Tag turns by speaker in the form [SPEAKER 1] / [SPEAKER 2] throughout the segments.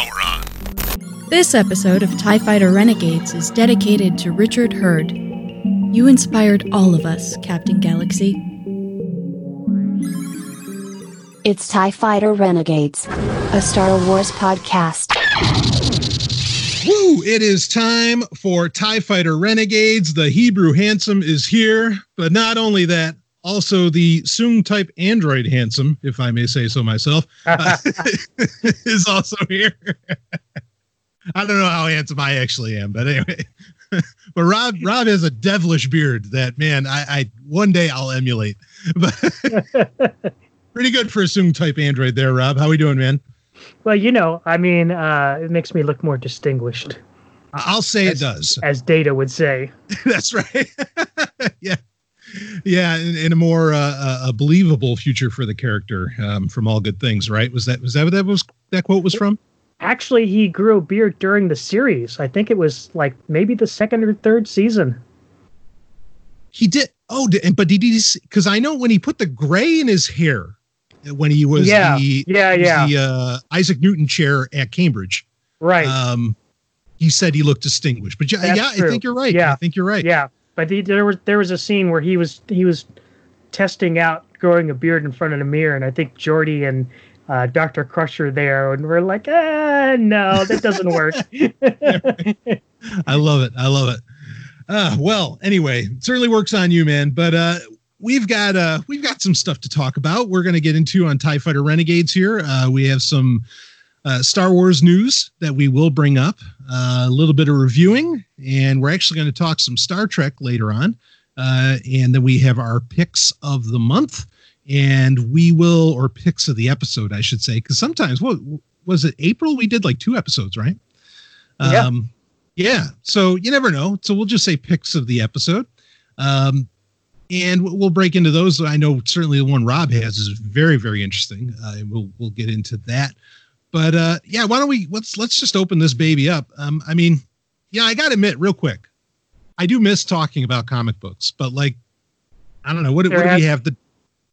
[SPEAKER 1] while we're on.
[SPEAKER 2] This episode of TIE Fighter Renegades is dedicated to Richard Hurd. You inspired all of us, Captain Galaxy.
[SPEAKER 3] It's TIE Fighter Renegades, a Star Wars podcast.
[SPEAKER 4] Woo! It is time for TIE Fighter Renegades. The Hebrew Handsome is here, but not only that, also the Soong type android handsome, if I may say so myself, uh, is also here. I don't know how handsome I actually am, but anyway. but Rob Rob has a devilish beard that man I, I one day I'll emulate. But pretty good for a Soong type android there, Rob. How we doing, man?
[SPEAKER 5] Well, you know, I mean, uh, it makes me look more distinguished.
[SPEAKER 4] I'll say
[SPEAKER 5] as,
[SPEAKER 4] it does,
[SPEAKER 5] as Data would say.
[SPEAKER 4] That's right. yeah, yeah, in, in a more uh, uh, a believable future for the character um, from All Good Things, right? Was that was that what that was that quote was from?
[SPEAKER 5] Actually, he grew a beard during the series. I think it was like maybe the second or third season.
[SPEAKER 4] He did. Oh, but did he? Because I know when he put the gray in his hair when he was
[SPEAKER 5] yeah,
[SPEAKER 4] the
[SPEAKER 5] yeah, yeah.
[SPEAKER 4] the uh, Isaac Newton chair at Cambridge.
[SPEAKER 5] Right.
[SPEAKER 4] Um, he said he looked distinguished, but yeah, yeah I think you're right.
[SPEAKER 5] Yeah,
[SPEAKER 4] I think you're right.
[SPEAKER 5] Yeah, but he, there was there was a scene where he was he was testing out growing a beard in front of the mirror, and I think Geordi and uh, Dr. Crusher there, and we're like, ah, no, that doesn't work.
[SPEAKER 4] I love it. I love it. Uh, well, anyway, it certainly works on you, man. But uh, we've got uh, we've got some stuff to talk about. We're going to get into on Tie Fighter Renegades here. Uh, we have some uh, Star Wars news that we will bring up, uh, a little bit of reviewing, and we're actually going to talk some Star Trek later on. Uh, and then we have our picks of the month, and we will, or picks of the episode, I should say, because sometimes, what was it, April? We did like two episodes, right?
[SPEAKER 5] Yeah.
[SPEAKER 4] Um, yeah. So you never know. So we'll just say picks of the episode. Um, and we'll break into those. I know certainly the one Rob has is very, very interesting. Uh, we'll we'll get into that. But uh, yeah, why don't we let's let's just open this baby up. Um, I mean, yeah, I gotta admit, real quick, I do miss talking about comic books, but like, I don't know what, what do we have the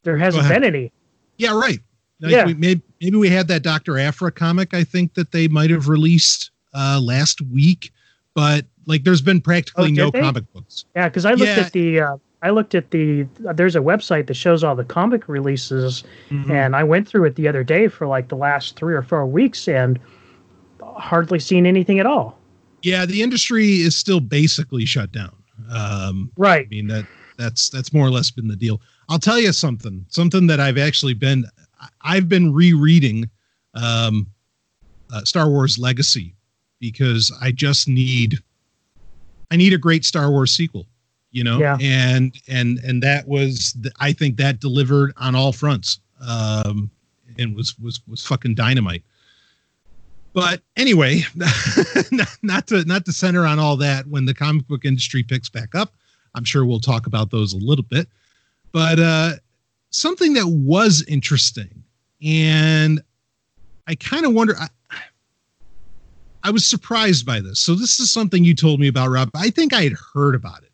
[SPEAKER 5] there hasn't been any.
[SPEAKER 4] Yeah, right. Like
[SPEAKER 5] Yeah.
[SPEAKER 4] we, maybe maybe we had that Doctor Aphra comic. I think that they might have released uh, last week, but like, there's been practically
[SPEAKER 5] Oh,
[SPEAKER 4] no
[SPEAKER 5] they?
[SPEAKER 4] comic books.
[SPEAKER 5] Yeah, because I looked
[SPEAKER 4] Yeah.
[SPEAKER 5] at the uh, I looked at the there's a website that shows all the comic releases,
[SPEAKER 4] Mm-hmm.
[SPEAKER 5] and I went through it the other day for like the last three or four weeks and hardly seen anything at all.
[SPEAKER 4] Yeah, the industry is still basically shut down. Um, I mean that that's that's more or less been the deal. I'll tell you something, something that I've actually been I've been rereading um, uh, Star Wars Legacy because I just need I need a great Star Wars sequel, you know,
[SPEAKER 5] Yeah.
[SPEAKER 4] and and and that was the, I think that delivered on all fronts, um, and was was was fucking dynamite. But anyway, not, not to not to center on all that. When the comic book industry picks back up, I'm sure we'll talk about those a little bit. But uh, something that was interesting, and I kind of wonder. I, I was surprised by this. So this is something you told me about, Rob. I think I had heard about it,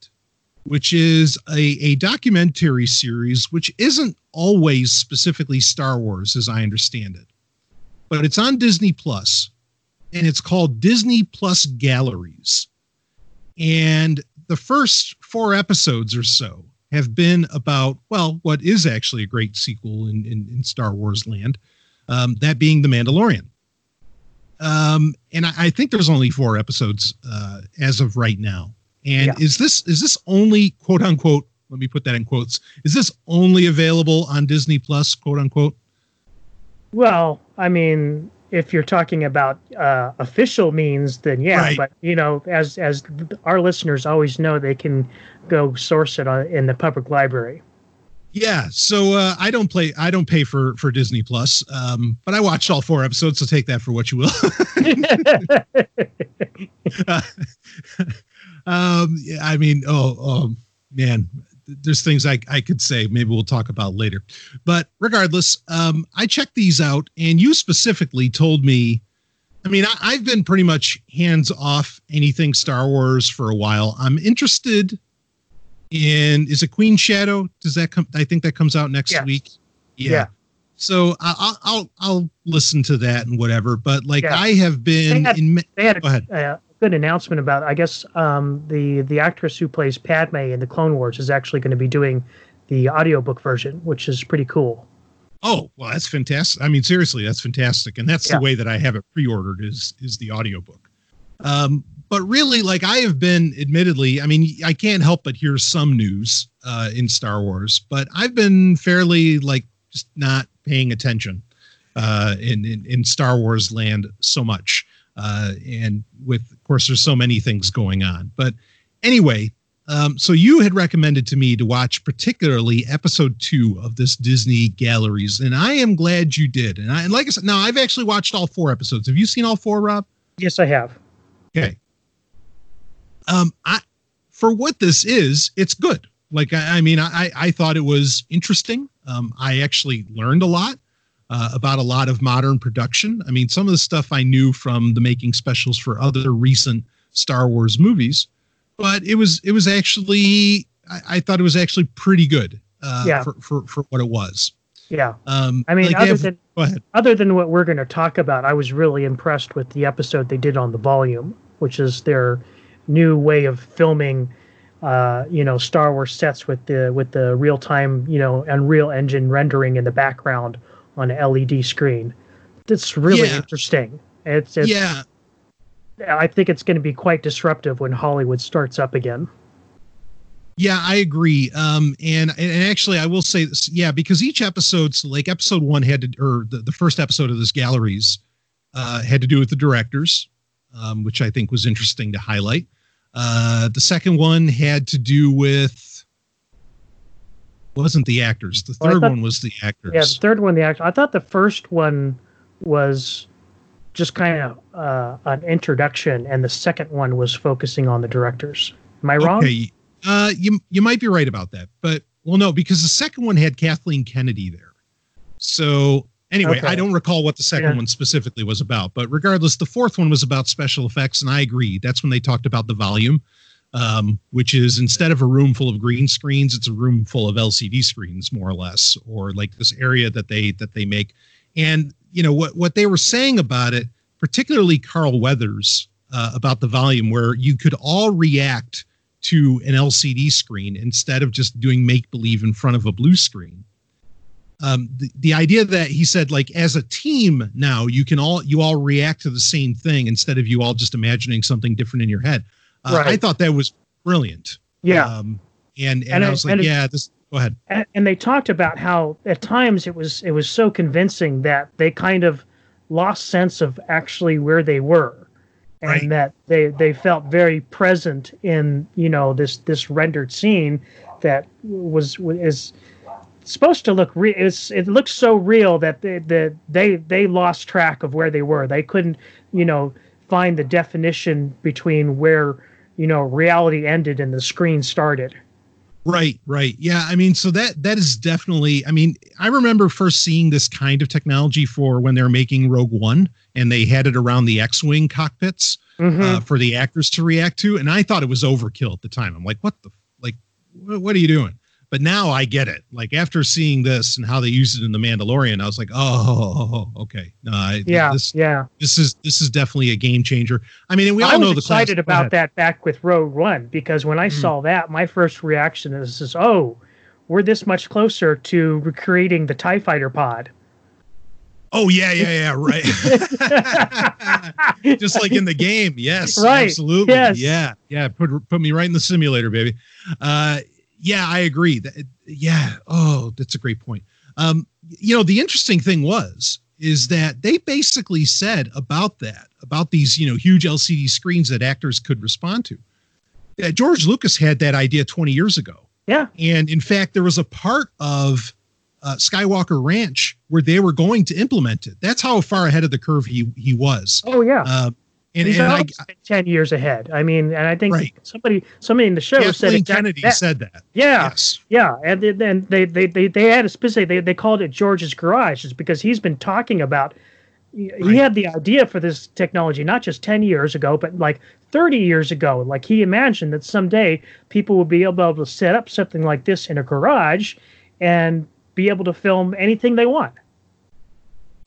[SPEAKER 4] which is a, a documentary series, which isn't always specifically Star Wars, as I understand it, but it's on Disney Plus, and it's called Disney Plus Galleries. And the first four episodes or so have been about, well, what is actually a great sequel in, in, in Star Wars land, um, that being The Mandalorian. Um, and I, I think there's only four episodes uh, as of right now. And
[SPEAKER 5] Yeah.
[SPEAKER 4] is this is this only quote unquote? Let me put that in quotes. Is this only available on Disney Plus, quote unquote?
[SPEAKER 5] Well, I mean, if you're talking about uh, official means, then yeah.
[SPEAKER 4] Right.
[SPEAKER 5] But you know, as as our listeners always know, they can go source it on, in the public library.
[SPEAKER 4] Yeah, so uh, I don't play. I don't pay for for Disney Plus, um, but I watched all four episodes. So take that for what you will. um, I mean, oh, oh man, there's things I I could say. Maybe we'll talk about later. But regardless, um, I checked these out, and you specifically told me. I mean, I, I've been pretty much hands off anything Star Wars for a while. I'm interested in is it Queen Shadow? Does that come? I think that comes out next week.
[SPEAKER 5] Yeah.
[SPEAKER 4] So I- I'll I'll I'll listen to that and whatever. But like
[SPEAKER 5] Yeah.
[SPEAKER 4] I have been
[SPEAKER 5] They had-
[SPEAKER 4] in.
[SPEAKER 5] They had
[SPEAKER 4] Go ahead.
[SPEAKER 5] a, a good announcement about. I guess um, the the actress who plays Padme in the Clone Wars is actually going to be doing the audiobook version, which is pretty cool.
[SPEAKER 4] Oh well, that's fantastic. I mean, seriously, that's fantastic, and that's
[SPEAKER 5] Yeah.
[SPEAKER 4] the way that I have it pre-ordered is is the audiobook. Um, but really, like I have been, admittedly, I mean, I can't help but hear some news uh, in Star Wars, but I've been fairly like just not paying attention uh, in, in in Star Wars land so much, uh, and with of course, there's so many things going on. But anyway, um, so you had recommended to me to watch particularly episode two of this Disney Galleries, and I am glad you did. And I and like I said, now I've actually watched all four episodes. Have you seen all four, Rob?
[SPEAKER 5] Yes, I have.
[SPEAKER 4] Okay. Um, I for what this is, it's good. Like I, I mean, I I thought it was interesting. Um, I actually learned a lot uh, about a lot of modern production. I mean, some of the stuff I knew from the making specials for other recent Star Wars movies, but it was it was actually I, I thought it was actually pretty good. Uh,
[SPEAKER 5] Yeah.
[SPEAKER 4] for, for for what it was.
[SPEAKER 5] Yeah.
[SPEAKER 4] Um,
[SPEAKER 5] I mean,
[SPEAKER 4] like,
[SPEAKER 5] other
[SPEAKER 4] have-
[SPEAKER 5] than
[SPEAKER 4] go ahead.
[SPEAKER 5] other than what we're going to talk about, I was really impressed with the episode they did on the volume, which is their new way of filming, uh, you know, Star Wars sets with the with the real time, you know, Unreal Engine rendering in the background on an LED screen. It's really
[SPEAKER 4] Yeah.
[SPEAKER 5] interesting. It's, it's
[SPEAKER 4] yeah,
[SPEAKER 5] I think it's going to be quite disruptive when Hollywood starts up again.
[SPEAKER 4] Yeah, I agree. Um, and and actually, I will say this. Yeah, because each episode, so like episode one had to, or the, the first episode of this galleries, uh, had to do with the directors, um, which I think was interesting to highlight. Uh, the second one had to do with wasn't the actors. The
[SPEAKER 5] Well,
[SPEAKER 4] third
[SPEAKER 5] thought-
[SPEAKER 4] one was the actors.
[SPEAKER 5] Yeah, the third one, the actors. I thought the first one was just kind of uh, an introduction, and the second one was focusing on the directors. Am I wrong?
[SPEAKER 4] Okay, uh, you you might be right about that, but well, no, because the second one had Kathleen Kennedy there. So anyway,
[SPEAKER 5] Okay.
[SPEAKER 4] I don't recall what the second
[SPEAKER 5] Yeah.
[SPEAKER 4] one specifically was about, but regardless, the fourth one was about special effects, and I agree. That's when they talked about the volume, um, which is instead of a room full of green screens, it's a room full of LCD screens, more or less, or like this area that they that they make. And you know what what they were saying about it, particularly Carl Weathers uh, about the volume, where you could all react to an LCD screen instead of just doing make believe in front of a blue screen. Um, the, the idea that he said, like as a team now, you can all you all react to the same thing instead of you all just imagining something different in your head. Uh, I thought that was brilliant.
[SPEAKER 5] Yeah,
[SPEAKER 4] Um, and and,
[SPEAKER 5] And
[SPEAKER 4] I was like,
[SPEAKER 5] it-
[SPEAKER 4] yeah, this. Go ahead.
[SPEAKER 5] and, and they talked about how at times it was it was so convincing that they kind of lost sense of actually where they were and
[SPEAKER 4] Right.
[SPEAKER 5] that they they felt very present in you know this this rendered scene that was is supposed to look real it's it looks so real that they, that they they lost track of where they were they couldn't you know find the definition between where you know reality ended and the screen started
[SPEAKER 4] Right, right. Yeah, I mean, so that that is definitely. I mean, I remember first seeing this kind of technology for when they're making Rogue One, and they had it around the X-wing cockpits
[SPEAKER 5] Mhm.
[SPEAKER 4] uh, for the actors to react to, and I thought it was overkill at the time. I'm like, what the like, what are you doing? But now I get it. Like after seeing this and how they use it in the Mandalorian, I was like, oh, okay. No, I,
[SPEAKER 5] yeah
[SPEAKER 4] this
[SPEAKER 5] yeah
[SPEAKER 4] this is this is definitely a game changer. I mean, and we all
[SPEAKER 5] I was
[SPEAKER 4] know the
[SPEAKER 5] excited
[SPEAKER 4] class-
[SPEAKER 5] about that back with Rogue One because when I
[SPEAKER 4] Mhm.
[SPEAKER 5] saw that, my first reaction is, is, "Oh, we're this much closer to recreating the Tie Fighter pod."
[SPEAKER 4] Oh yeah, yeah, yeah, right. Just like in the game, yes,
[SPEAKER 5] Right,
[SPEAKER 4] absolutely,
[SPEAKER 5] yes.
[SPEAKER 4] yeah, yeah. Put put me right in the simulator, baby. Uh, yeah, I agree. That, yeah. Oh, that's a great point. Um, you know, the interesting thing was is that they basically said about that about these you know huge LCD screens that actors could respond to. Yeah, George Lucas had that idea 20 years ago.
[SPEAKER 5] Yeah,
[SPEAKER 4] And in fact, there was a part of uh, Skywalker Ranch where they were going to implement it. That's how far ahead of the curve he he was.
[SPEAKER 5] oh yeah.
[SPEAKER 4] Uh, and
[SPEAKER 5] He's
[SPEAKER 4] and I,
[SPEAKER 5] ten years ahead. I mean, and I think
[SPEAKER 4] Right.
[SPEAKER 5] somebody somebody in the show said exactly
[SPEAKER 4] Kennedy
[SPEAKER 5] that.
[SPEAKER 4] said that.
[SPEAKER 5] Yeah,
[SPEAKER 4] Yes.
[SPEAKER 5] yeah, and then- they they they they had a specific they they called it George's garage, is because he's been talking about. He he
[SPEAKER 4] Right.
[SPEAKER 5] had the idea for this technology not just ten years ago, but like thirty years ago. Like he imagined that someday people would be able to set up something like this in a garage, and be able to film anything they want.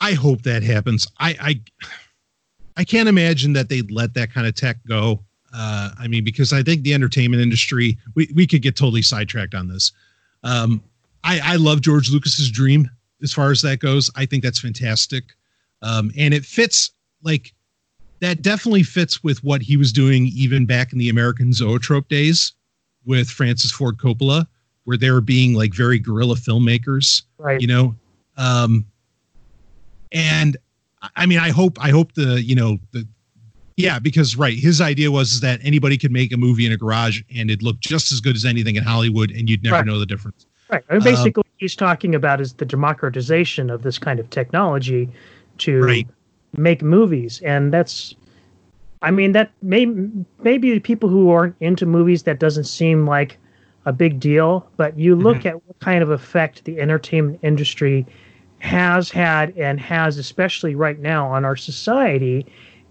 [SPEAKER 4] I hope that happens. I I I can't imagine that they'd let that kind of tech go. Uh, I mean, because I think the entertainment industry, we, we could get totally sidetracked on this. Um, I, I love George Lucas's dream as far as that goes. I think that's fantastic. Um, and it fits like that definitely fits with what he was doing even back in the American Zoetrope days with Francis Ford Coppola, where they were being like very guerrilla filmmakers,
[SPEAKER 5] Right.
[SPEAKER 4] you know? Um, and I mean, I hope, I hope the, you know, the, yeah, because right, his idea was that anybody could make a movie in a garage and it looked just as good as anything in Hollywood, and you'd never
[SPEAKER 5] Right.
[SPEAKER 4] know the difference.
[SPEAKER 5] Right. And um, basically, he's talking about is the democratization of this kind of technology to
[SPEAKER 4] Right.
[SPEAKER 5] make movies, and that's, I mean, that may maybe people who aren't into movies that doesn't seem like a big deal, but you mm-hmm. look at what kind of effect the entertainment industry has had and has, especially right now, on our society,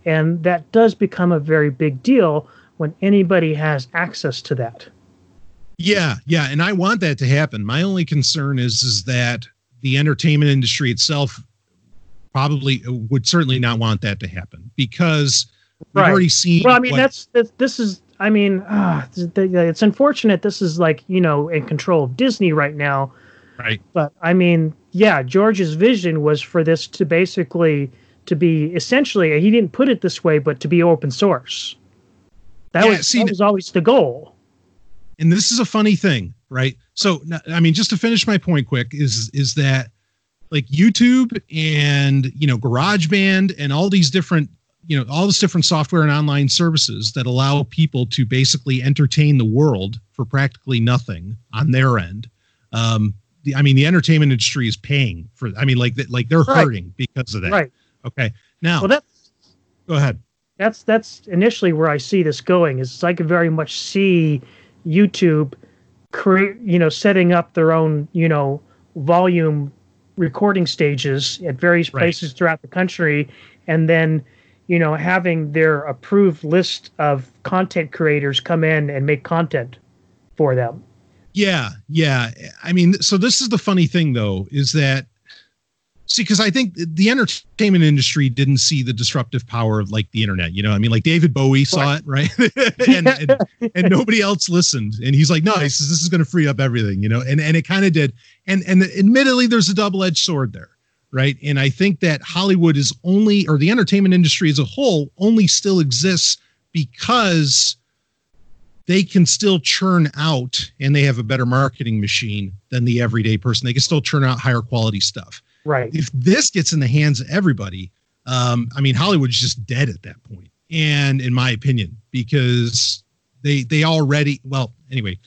[SPEAKER 5] and that does become a very big deal when anybody has access to that.
[SPEAKER 4] Yeah, yeah, and I want that to happen. My only concern is is that the entertainment industry itself probably uh, would certainly not want that to happen because we've already seen.
[SPEAKER 5] Well, I mean,
[SPEAKER 4] what-
[SPEAKER 5] that's, that's this is. I mean, ah, th- it's unfortunate. This is like you know in control of Disney right now.
[SPEAKER 4] Right.
[SPEAKER 5] But I mean, yeah, George's vision was for this to basically to be essentially. He didn't put it this way, but to be open source. That
[SPEAKER 4] Yeah,
[SPEAKER 5] was
[SPEAKER 4] see,
[SPEAKER 5] that was always the goal.
[SPEAKER 4] and this is a funny thing, right? So, I mean, just to finish my point quick is is that like YouTube and you know GarageBand and all these different you know all this different software and online services that allow people to basically entertain the world for practically nothing on their end. Um, I mean, the entertainment industry is paying for. I mean, like that, like they're
[SPEAKER 5] Right.
[SPEAKER 4] hurting because of that.
[SPEAKER 5] Right.
[SPEAKER 4] Okay. Now,
[SPEAKER 5] Well, that's
[SPEAKER 4] go ahead.
[SPEAKER 5] that's that's initially where I see this going. Is I could very much see YouTube create, you know, setting up their own, you know, volume recording stages at various
[SPEAKER 4] Right.
[SPEAKER 5] places throughout the country, and then, you know, having their approved list of content creators come in and make content for them.
[SPEAKER 4] Yeah, yeah. I mean, so this is the funny thing, though, is that see, because I think the entertainment industry didn't see the disruptive power of like the internet. You know, I mean, like David Bowie saw it, right? and, and and nobody else listened, and he's like, no, he says this is going to free up everything, you know, and and it kind of did. And and admittedly, there's a double edged sword there, right? And I think that Hollywood is only, or the entertainment industry as a whole, only still exists because they can still churn out and they have a better marketing machine than the everyday person. They can still churn out higher quality stuff.
[SPEAKER 5] Right.
[SPEAKER 4] If this gets in the hands of everybody, um, I mean, Hollywood's just dead at that point. And in my opinion, because they they already well, anyway,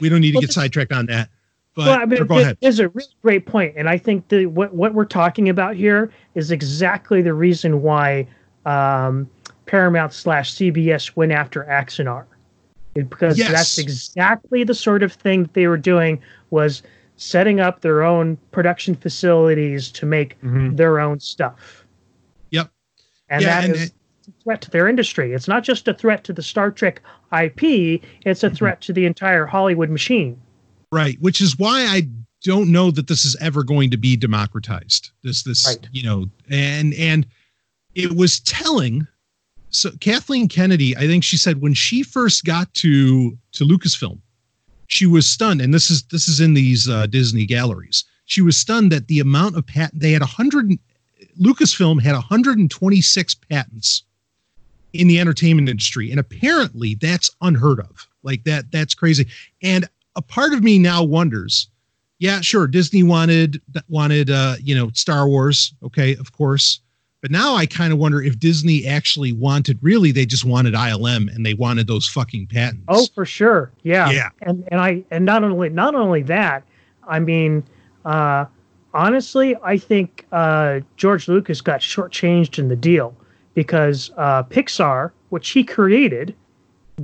[SPEAKER 4] we don't need to get sidetracked on that. But
[SPEAKER 5] well, I mean,
[SPEAKER 4] go ahead.
[SPEAKER 5] There's a really great point, and I think that what what we're talking about here is exactly the reason why um, Paramount slash CBS went after Axanar, because
[SPEAKER 4] Yes.
[SPEAKER 5] that's exactly the sort of thing that they were doing was setting up their own production facilities to make their own stuff.
[SPEAKER 4] Yep.
[SPEAKER 5] and
[SPEAKER 4] Yeah,
[SPEAKER 5] that
[SPEAKER 4] and
[SPEAKER 5] is
[SPEAKER 4] it-
[SPEAKER 5] a threat to their industry. It's not just a threat to the Star Trek IP; it's a
[SPEAKER 4] Mm-hmm.
[SPEAKER 5] threat to the entire Hollywood machine.
[SPEAKER 4] Right, which is why I don't know that this is ever going to be democratized. This this
[SPEAKER 5] Right.
[SPEAKER 4] you know, and and it was telling. So Kathleen Kennedy, I think she said when she first got to to Lucasfilm, she was stunned, and this is this is in these uh, Disney galleries. She was stunned that the amount of patent they had hundred. Lucasfilm had 126 patents in the entertainment industry, and apparently that's unheard of. Like that, that's crazy. And a part of me now wonders yeah sure disney wanted wanted uh you know star wars okay of course but now i kind of wonder if disney actually wanted really they just wanted ilm and they wanted those fucking patents
[SPEAKER 5] Oh, for sure. Yeah.
[SPEAKER 4] Yeah.
[SPEAKER 5] And and I and not only not only that, I mean, uh, honestly, I think uh, George Lucas got shortchanged in the deal because uh, Pixar, which he created,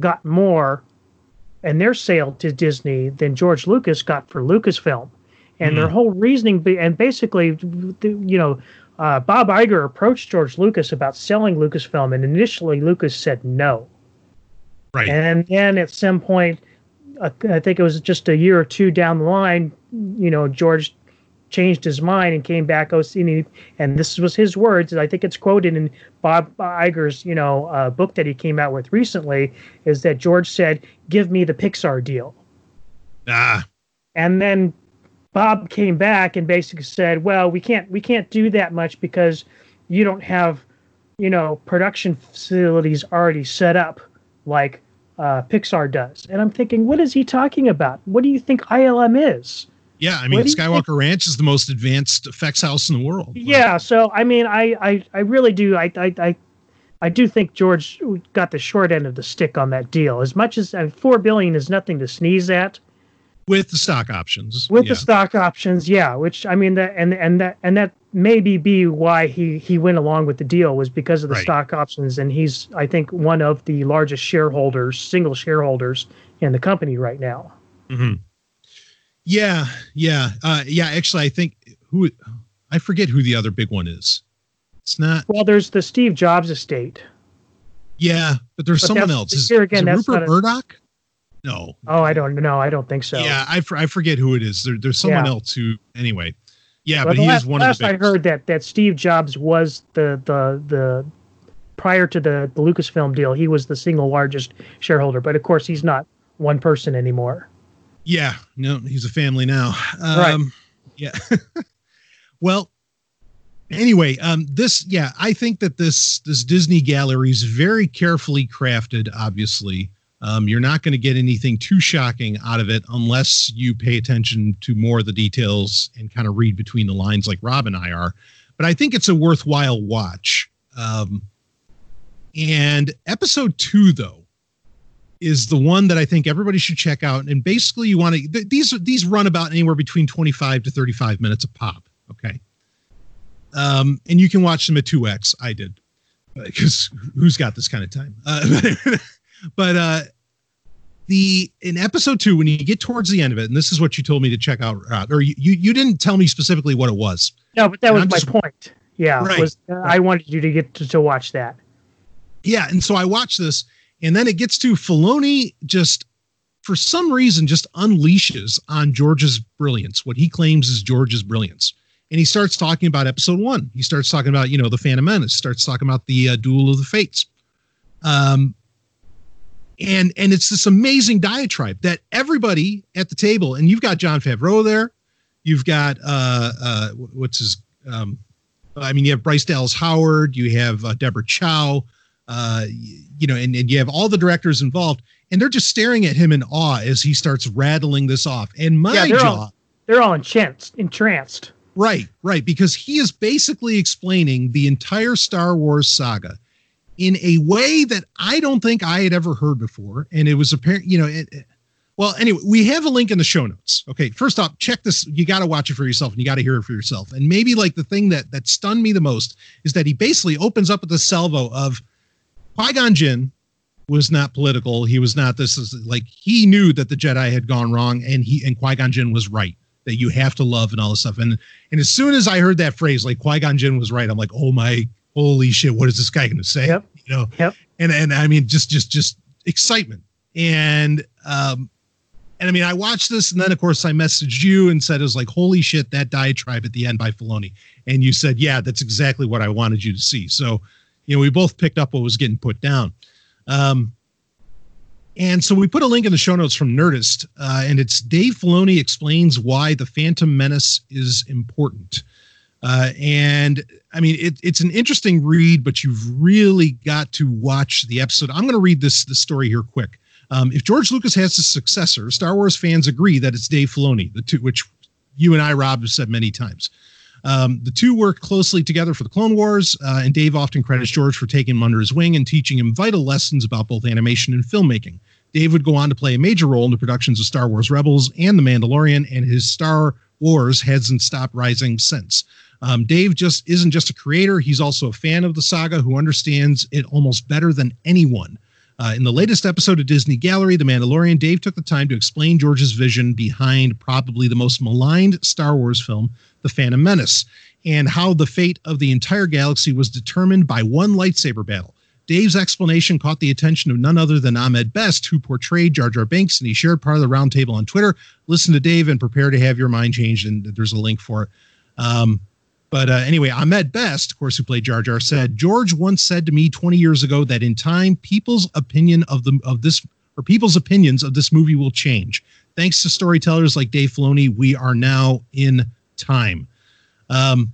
[SPEAKER 5] got more and their sale to Disney than George Lucas got for Lucasfilm, and their whole reasoning be, and basically, you know. Uh, Bob Iger approached George Lucas about selling Lucasfilm, and initially Lucas said no.
[SPEAKER 4] right
[SPEAKER 5] And then at some point, I think it was just a year or two down the line, you know, George changed his mind and came back. Oh, see, and this was his words. I think it's quoted in Bob Iger's, you know, uh, book that he came out with recently. Is that George said, "Give me the Pixar deal."
[SPEAKER 4] Ah.
[SPEAKER 5] And then Bob came back and basically said, "Well, we can't we can't do that much because you don't have, you know, production facilities already set up like uh, Pixar does." And I'm thinking, what is he talking about? What do you think ILM is?
[SPEAKER 4] Yeah, I mean, Skywalker Ranch is the most advanced effects house in the world.
[SPEAKER 5] Yeah, so I mean, I I, I really do I, I I I do think George got the short end of the stick on that deal. As much as uh, four billion is nothing to sneeze at.
[SPEAKER 4] With the stock options.
[SPEAKER 5] With yeah. the stock options, yeah. Which I mean, that and and that and that maybe be why he he went along with the deal was because of the right. stock options, and he's I think one of the largest shareholders, single shareholders in the company right now.
[SPEAKER 4] Mm-hmm. Yeah, yeah, uh, yeah. Actually, I think who I forget who the other big one is. It's not.
[SPEAKER 5] Well, there's the Steve Jobs estate.
[SPEAKER 4] Yeah, but there's but someone else. Is, here again, is Rupert Murdoch? No.
[SPEAKER 5] Oh, I don't know. I don't think so.
[SPEAKER 4] Yeah, I, I forget who it is. There, there's someone yeah. else who. Anyway. Yeah, well, but he
[SPEAKER 5] last,
[SPEAKER 4] is one
[SPEAKER 5] last
[SPEAKER 4] of the.
[SPEAKER 5] Last I heard that that Steve Jobs was the the the prior to the the Lucasfilm deal, he was the single largest shareholder. But of course, he's not one person anymore.
[SPEAKER 4] Yeah, no, he's a family now. Um,
[SPEAKER 5] right.
[SPEAKER 4] Yeah. well, anyway, um, this, yeah, I think that this this Disney gallery is very carefully crafted. Obviously, um, you're not going to get anything too shocking out of it unless you pay attention to more of the details and kind of read between the lines, like Rob and I are. But I think it's a worthwhile watch. Um, and episode two, though, is the one that I think everybody should check out. And basically, you want to th- these these run about anywhere between 25 to 35 minutes a pop. Okay. Um, and you can watch them at 2x. I did because who's got this kind of time? Uh, but uh, the in episode two, when you get towards the end of it, and this is what you told me to check out, uh, or you, you, you didn't tell me specifically what it was.
[SPEAKER 5] No, but that was my just, point. Yeah, right, was, uh, right. I wanted you to get to, to watch that.
[SPEAKER 4] Yeah, and so I watched this and then it gets to Filoni just for some reason just unleashes on George's brilliance, what he claims is George's brilliance. And he starts talking about episode one. He starts talking about, you know, the Phantom Menace, starts talking about the uh, Duel of the Fates. Um, and and it's this amazing diatribe that everybody at the table, and you've got Jon Favreau there, you've got uh, uh, what's his, um, I mean, you have Bryce Dallas Howard, you have uh, Deborah Chow, uh, you know, and, and you have all the directors involved, and they're just staring at him in awe as he starts rattling this off. And my yeah,
[SPEAKER 5] they're
[SPEAKER 4] jaw,
[SPEAKER 5] all, they're all entranced, entranced.
[SPEAKER 4] Right, right, because he is basically explaining the entire Star Wars saga in a way that I don't think I had ever heard before, and it was apparent, you know. It, it, well, anyway, we have a link in the show notes. Okay, first off, check this. You got to watch it for yourself, and you got to hear it for yourself. And maybe like the thing that that stunned me the most is that he basically opens up with the salvo of Qui Gon Jinn was not political. He was not this is like he knew that the Jedi had gone wrong, and he and Qui Gon Jinn was right that you have to love and all this stuff. And and as soon as I heard that phrase, like Qui Gon Jinn was right, I'm like, oh my holy shit, what is this guy going to say?
[SPEAKER 5] Yep.
[SPEAKER 4] You know.
[SPEAKER 5] Yep.
[SPEAKER 4] And and I mean, just just just excitement and um and I mean, I watched this, and then of course I messaged you and said it was like, "Holy shit!" That diatribe at the end by Filoni, and you said, "Yeah, that's exactly what I wanted you to see." So you know, we both picked up what was getting put down. Um, and so we put a link in the show notes from Nerdist, uh, and it's Dave Filoni explains why the Phantom Menace is important. Uh, and I mean, it, it's an interesting read, but you've really got to watch the episode. I'm going to read this, this story here quick. Um, if George Lucas has a successor, Star Wars fans agree that it's Dave Filoni, the two, which you and I, Rob, have said many times. Um, the two worked closely together for the Clone Wars, uh, and Dave often credits George for taking him under his wing and teaching him vital lessons about both animation and filmmaking. Dave would go on to play a major role in the productions of Star Wars Rebels and The Mandalorian, and his Star Wars hasn't stopped rising since. Um, Dave just isn't just a creator; he's also a fan of the saga who understands it almost better than anyone. Uh, in the latest episode of Disney Gallery, The Mandalorian, Dave took the time to explain George's vision behind probably the most maligned Star Wars film, The Phantom Menace, and how the fate of the entire galaxy was determined by one lightsaber battle. Dave's explanation caught the attention of none other than Ahmed Best, who portrayed Jar Jar Binks, and he shared part of the roundtable on Twitter. Listen to Dave and prepare to have your mind changed, and there's a link for it. Um, but uh, anyway, Ahmed Best, of course, who played Jar Jar, said George once said to me 20 years ago that in time, people's opinion of the of this or people's opinions of this movie will change. Thanks to storytellers like Dave Filoni, we are now in time. Um,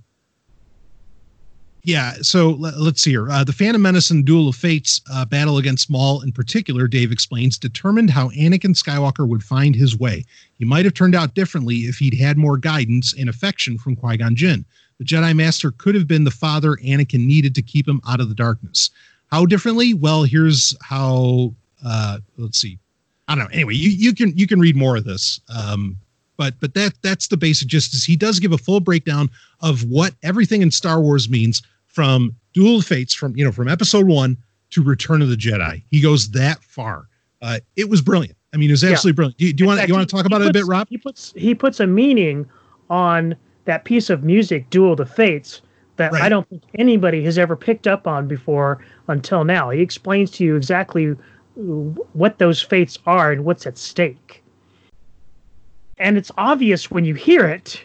[SPEAKER 4] yeah, so let, us see here. Uh, the Phantom Menace and Duel of Fates uh, battle against Maul, in particular, Dave explains, determined how Anakin Skywalker would find his way. He might have turned out differently if he'd had more guidance and affection from Qui Gon Jinn. The Jedi Master could have been the father Anakin needed to keep him out of the darkness. How differently? Well, here's how. Uh, let's see. I don't know. Anyway, you, you can you can read more of this. Um, but but that that's the basic gist. Is he does give a full breakdown of what everything in Star Wars means from Duel of Fates, from you know from Episode One to Return of the Jedi. He goes that far. Uh, it was brilliant. I mean, it was absolutely yeah. brilliant. Do, do you want to you want to talk about
[SPEAKER 5] puts,
[SPEAKER 4] it a bit, Rob?
[SPEAKER 5] He puts he puts a meaning on that piece of music, Duel of the Fates, that right. I don't think anybody has ever picked up on before until now. He explains to you exactly what those fates are and what's at stake. And it's obvious when you hear it,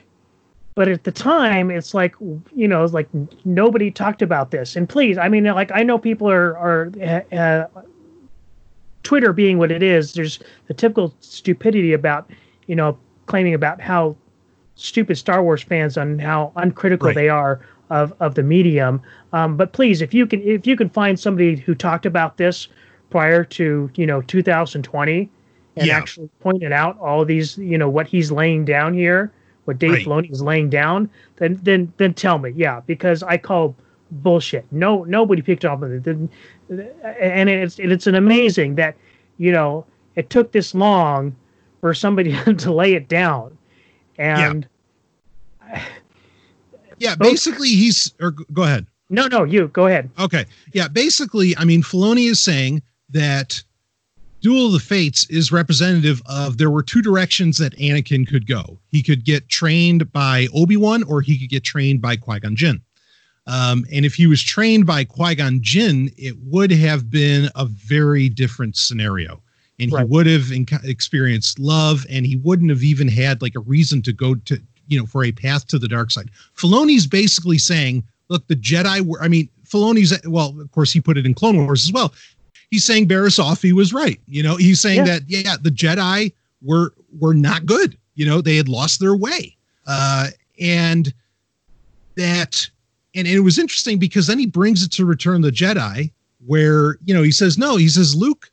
[SPEAKER 5] but at the time, it's like you know, it's like nobody talked about this. And please, I mean, like I know people are are uh Twitter being what it is. There's the typical stupidity about you know claiming about how stupid Star Wars fans on how uncritical right. they are of of the medium. Um, but please, if you can if you can find somebody who talked about this prior to you know 2020 and yeah. actually pointed out all these you know what he's laying down here, what Dave right. Filoni is laying down, then then then tell me, yeah, because I call bullshit. No, nobody picked up on it, and it's it's an amazing that you know it took this long for somebody to lay it down and
[SPEAKER 4] yeah, yeah basically he's or go ahead.
[SPEAKER 5] No, no, you go ahead.
[SPEAKER 4] Okay. Yeah, basically, I mean, Filoni is saying that Duel of the Fates is representative of there were two directions that Anakin could go. He could get trained by Obi Wan, or he could get trained by Qui Gon Jinn. Um, and if he was trained by Qui Gon Jinn, it would have been a very different scenario and right. he would have experienced love and he wouldn't have even had like a reason to go to you know for a path to the dark side. Filoni's basically saying look the jedi were i mean Filoni's well of course he put it in clone wars as well. He's saying Barriss Offee was right you know? He's saying yeah. that yeah the jedi were were not good you know? They had lost their way. Uh and that and it was interesting because then he brings it to return the jedi where you know he says no he says luke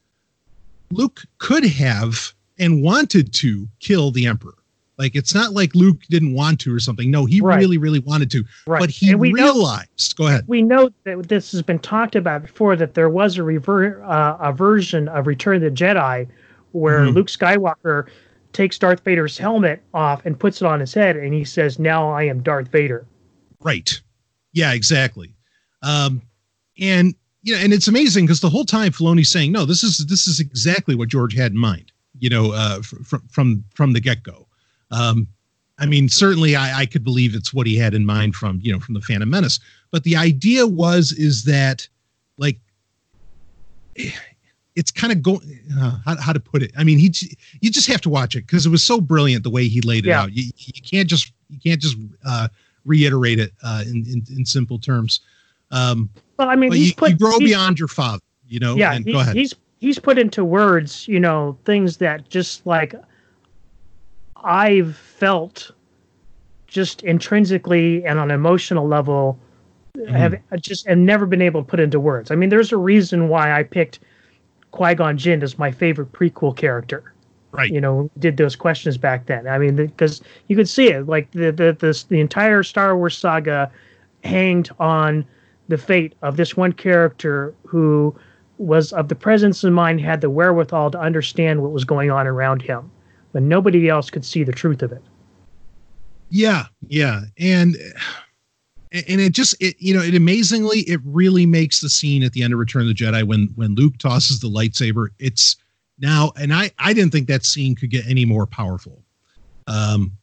[SPEAKER 4] Luke could have and wanted to kill the Emperor. Like it's not like Luke didn't want to or something. No, he right. really, really wanted to. Right. But he realized.
[SPEAKER 5] Know,
[SPEAKER 4] go ahead.
[SPEAKER 5] We know that this has been talked about before. That there was a rever- uh, a version of Return of the Jedi where mm-hmm. Luke Skywalker takes Darth Vader's helmet off and puts it on his head, and he says, "Now I am Darth Vader."
[SPEAKER 4] Right. Yeah. Exactly. Um, and you know, and it's amazing because the whole time Filoni's saying, no, this is this is exactly what George had in mind, you know, uh, from from from the get go. Um, I mean, certainly I, I could believe it's what he had in mind from you know from the Phantom Menace, but the idea was is that like it's kind of going uh, how, how to put it. I mean, he you just have to watch it because it was so brilliant the way he laid it yeah. out. You, you can't just you can't just uh, reiterate it uh, in, in in simple terms. Um,
[SPEAKER 5] well, I mean, he's
[SPEAKER 4] you,
[SPEAKER 5] put
[SPEAKER 4] you grow beyond your father, you know.
[SPEAKER 5] Yeah, he,
[SPEAKER 4] go ahead.
[SPEAKER 5] He's he's put into words, you know, things that just like I've felt just intrinsically and on an emotional level mm-hmm. have just have never been able to put into words. I mean, there's a reason why I picked Qui Gon Jinn as my favorite prequel character.
[SPEAKER 4] Right.
[SPEAKER 5] You know, did those questions back then. I mean, because you could see it, like the the the, the entire Star Wars saga hanged on the fate of this one character who was of the presence of mind, had the wherewithal to understand what was going on around him, but nobody else could see the truth of it.
[SPEAKER 4] Yeah, yeah, and and it just it you know it amazingly it really makes the scene at the end of Return of the Jedi when when Luke tosses the lightsaber. It's now, and I I didn't think that scene could get any more powerful. Um,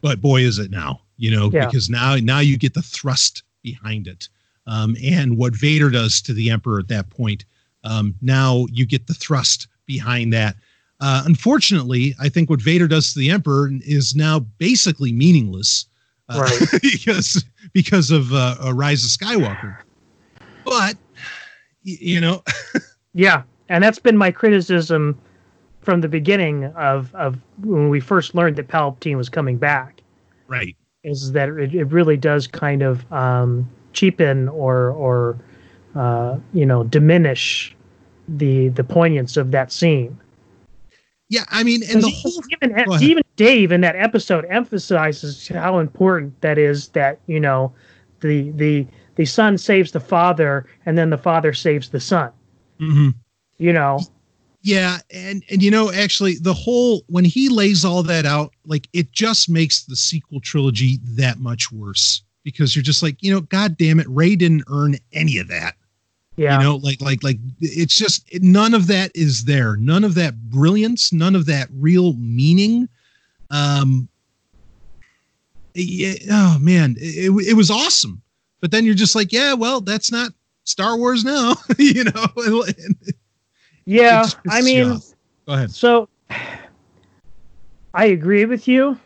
[SPEAKER 4] but boy, is it now, you know, yeah. because now now you get the thrust behind it. Um, and what Vader does to the Emperor at that point. Um, now you get the thrust behind that. Uh, unfortunately, I think what Vader does to the Emperor is now basically meaningless, uh,
[SPEAKER 5] Right.
[SPEAKER 4] because because of uh, a Rise of Skywalker. But you know,
[SPEAKER 5] Yeah, and that's been my criticism from the beginning of of when we first learned that Palpatine was coming back.
[SPEAKER 4] right?
[SPEAKER 5] Is that it, it really does kind of um, cheapen or or uh, you know diminish the the poignance of that scene.
[SPEAKER 4] Yeah, I mean, and the whole
[SPEAKER 5] even, even Dave in that episode emphasizes how important that is that you know the the the son saves the father and then the father saves the son.
[SPEAKER 4] Mm-hmm.
[SPEAKER 5] You know,
[SPEAKER 4] Yeah, and and you know, actually, the whole when he lays all that out, like it just makes the sequel trilogy that much worse because you're just like, you know, god damn it, Rey didn't earn any of that.
[SPEAKER 5] yeah.
[SPEAKER 4] You know, like like like it's just it, none of that is there. None of that brilliance, none of that real meaning. Um yeah, oh man, it, it, it was awesome. But then you're just like, yeah, well, that's not Star Wars now, you know.
[SPEAKER 5] Yeah, I mean,
[SPEAKER 4] go ahead.
[SPEAKER 5] so I agree with you,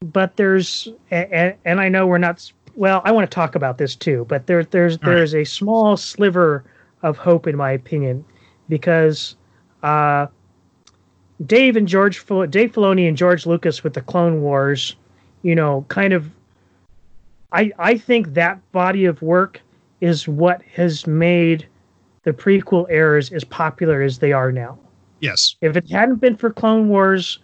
[SPEAKER 5] but there's and, and I know we're not. Well, I want to talk about this too, but there there's
[SPEAKER 4] All right.
[SPEAKER 5] there's a small sliver of hope in my opinion because uh, Dave and George Dave Filoni and George Lucas with the Clone Wars, you know, kind of. I I think that body of work is what has made the prequel eras as popular as they are now.
[SPEAKER 4] Yes.
[SPEAKER 5] If it hadn't been for Clone Wars,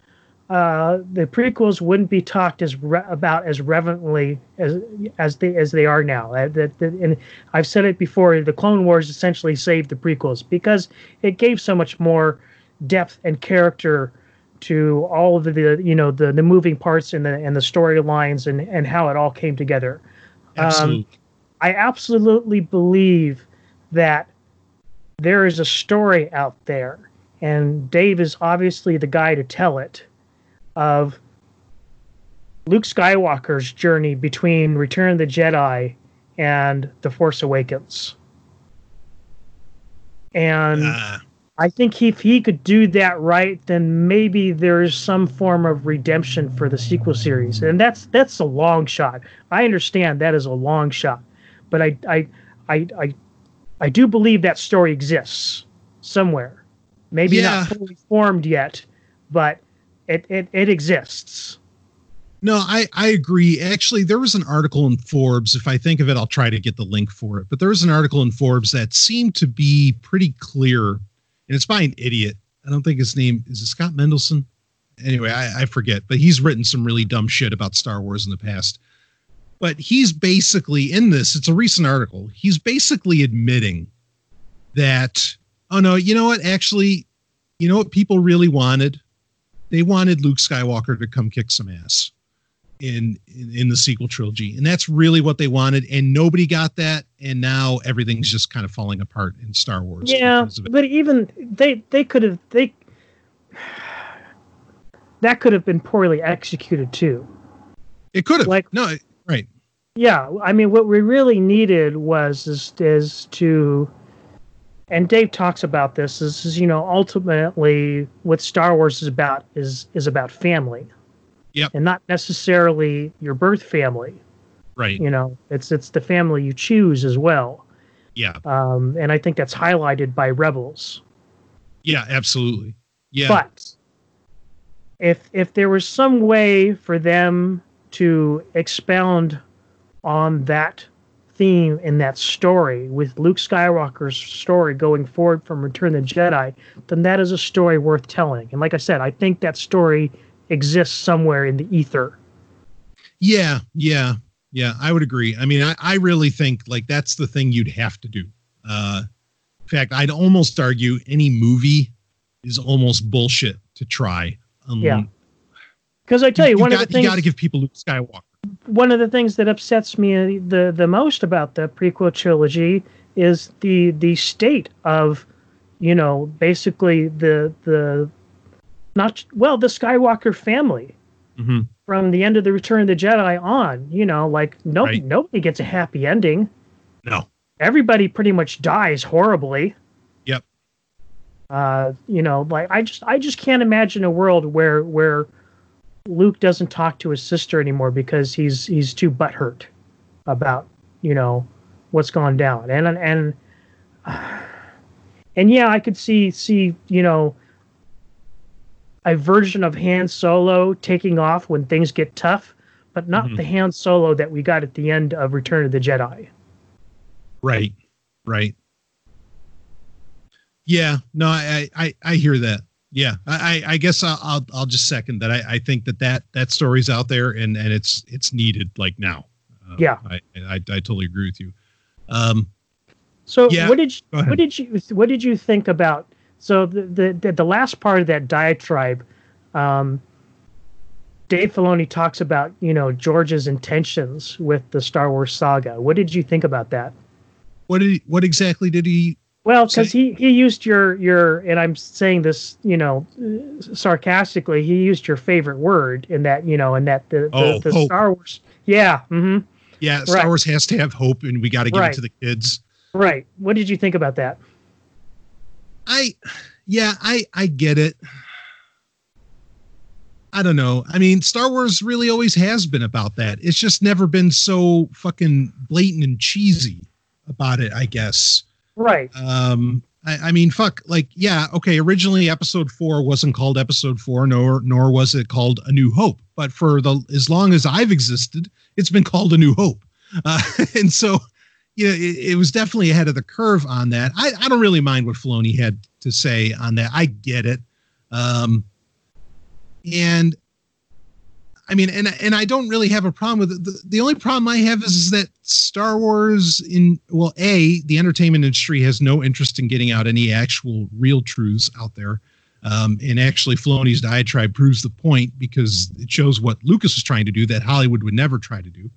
[SPEAKER 5] uh, the prequels wouldn't be talked as re- about as reverently as as they as they are now. Uh, that, that, and I've said it before. The Clone Wars essentially saved the prequels because it gave so much more depth and character to all of the, the you know the the moving parts and the and the storylines and and how it all came together. Um, I absolutely believe that there is a story out there, and Dave is obviously the guy to tell it of Luke Skywalker's journey between Return of the Jedi and The Force Awakens. And
[SPEAKER 4] Uh,
[SPEAKER 5] I think if he could do that right, then maybe there is some form of redemption for the sequel series, and that's that's a long shot. I understand that is a long shot, but I I I I, I do believe that story exists somewhere. Maybe
[SPEAKER 4] Yeah.
[SPEAKER 5] not fully formed yet, but it, it, it exists.
[SPEAKER 4] no, I, I agree. Actually, there was an article in Forbes. If I think of it, I'll try to get the link for it. But there was an article in Forbes that seemed to be pretty clear, and it's by an idiot. I don't think his name is Scott Mendelson. Anyway, I, I forget, but he's written some really dumb shit about Star Wars in the past. But he's basically in this. It's a recent article. He's basically admitting that oh no, you know what? Actually, you know what people really wanted? They wanted Luke Skywalker to come kick some ass in, in in the sequel trilogy, and that's really what they wanted. And nobody got that, and now everything's just kind of falling apart in Star Wars.
[SPEAKER 5] Yeah,
[SPEAKER 4] because of it.
[SPEAKER 5] but even they they could have they that could have been poorly executed too.
[SPEAKER 4] it could have.
[SPEAKER 5] like-
[SPEAKER 4] no, right.
[SPEAKER 5] Yeah, I mean, what we really needed was is, is to, and Dave talks about this. Is, is you know ultimately what Star Wars is about is is about family.
[SPEAKER 4] yeah,
[SPEAKER 5] And not necessarily your birth family.
[SPEAKER 4] Right.
[SPEAKER 5] You know, it's it's the family you choose as well.
[SPEAKER 4] Yeah.
[SPEAKER 5] Um, and I think that's highlighted by Rebels.
[SPEAKER 4] Yeah. Absolutely. Yeah.
[SPEAKER 5] But if if there was some way for them to expound on that theme in that story with Luke Skywalker's story going forward from Return of the Jedi, then that is a story worth telling. And like I said, I think that story exists somewhere in the ether.
[SPEAKER 4] Yeah, yeah, yeah. I would agree. I mean, I, I really think like that's the thing you'd have to do. Uh, in fact, I'd almost argue any movie is almost bullshit to try. Um,
[SPEAKER 5] Yeah. Because I tell you, one
[SPEAKER 4] got,
[SPEAKER 5] of the things
[SPEAKER 4] you got to give people Luke Skywalker.
[SPEAKER 5] One of the things that upsets me the the most about the prequel trilogy is the the state of you know basically the the not well the Skywalker family
[SPEAKER 4] Mhm.
[SPEAKER 5] from the end of the Return of the Jedi on you know like no
[SPEAKER 4] Right.
[SPEAKER 5] nobody gets a happy ending
[SPEAKER 4] No.
[SPEAKER 5] Everybody pretty much dies horribly.
[SPEAKER 4] Yep.
[SPEAKER 5] Uh, you know, like I just I just can't imagine a world where where Luke doesn't talk to his sister anymore because he's he's too butthurt about you know what's gone down and and and yeah, I could see see you know a version of Han Solo taking off when things get tough, but not
[SPEAKER 4] Mhm.
[SPEAKER 5] the Han Solo that we got at the end of Return of the Jedi.
[SPEAKER 4] Right. Right. Yeah. No, I I I hear that. Yeah. I I guess I'll I'll, I'll just second that. I, I think that that that story's out there and and it's it's needed like now. Uh,
[SPEAKER 5] Yeah.
[SPEAKER 4] I, I I totally agree with you. Um.
[SPEAKER 5] So
[SPEAKER 4] Yeah,
[SPEAKER 5] what did you, what did you what did you think about so the the the, the last part of that diatribe um Dave Filoni talks about, you know, George's intentions with the Star Wars saga. What did you think about that?
[SPEAKER 4] What did he, what exactly did he?
[SPEAKER 5] Well, because he, he used your your and I'm saying this you know sarcastically. He used your favorite word in that you know in that the
[SPEAKER 4] Oh,
[SPEAKER 5] the. Star Wars. Yeah. hmm
[SPEAKER 4] Yeah, Star
[SPEAKER 5] Right.
[SPEAKER 4] Wars has to have hope, and we got to give
[SPEAKER 5] Right.
[SPEAKER 4] it to the kids.
[SPEAKER 5] Right. What did you think about that?
[SPEAKER 4] I, yeah, I I get it. I don't know. I mean, Star Wars really always has been about that. It's just never been so fucking blatant and cheesy about it. I guess.
[SPEAKER 5] Right.
[SPEAKER 4] Um, I, I mean, fuck. Like, yeah, okay. Originally, Episode Four wasn't called Episode Four, nor nor was it called A New Hope. But for the as long as I've existed, it's been called A New Hope. Uh, and so, you know, it, it was definitely ahead of the curve on that. I, I don't really mind what Filoni had to say on that. I get it. Um, and I mean, and and I don't really have a problem with it. The, the only problem I have is, that Star Wars in well, a the entertainment industry has no interest in getting out any actual real truths out there. Um, and actually, Filoni's diatribe proves the point because it shows what Lucas was trying to do that Hollywood would never try to do.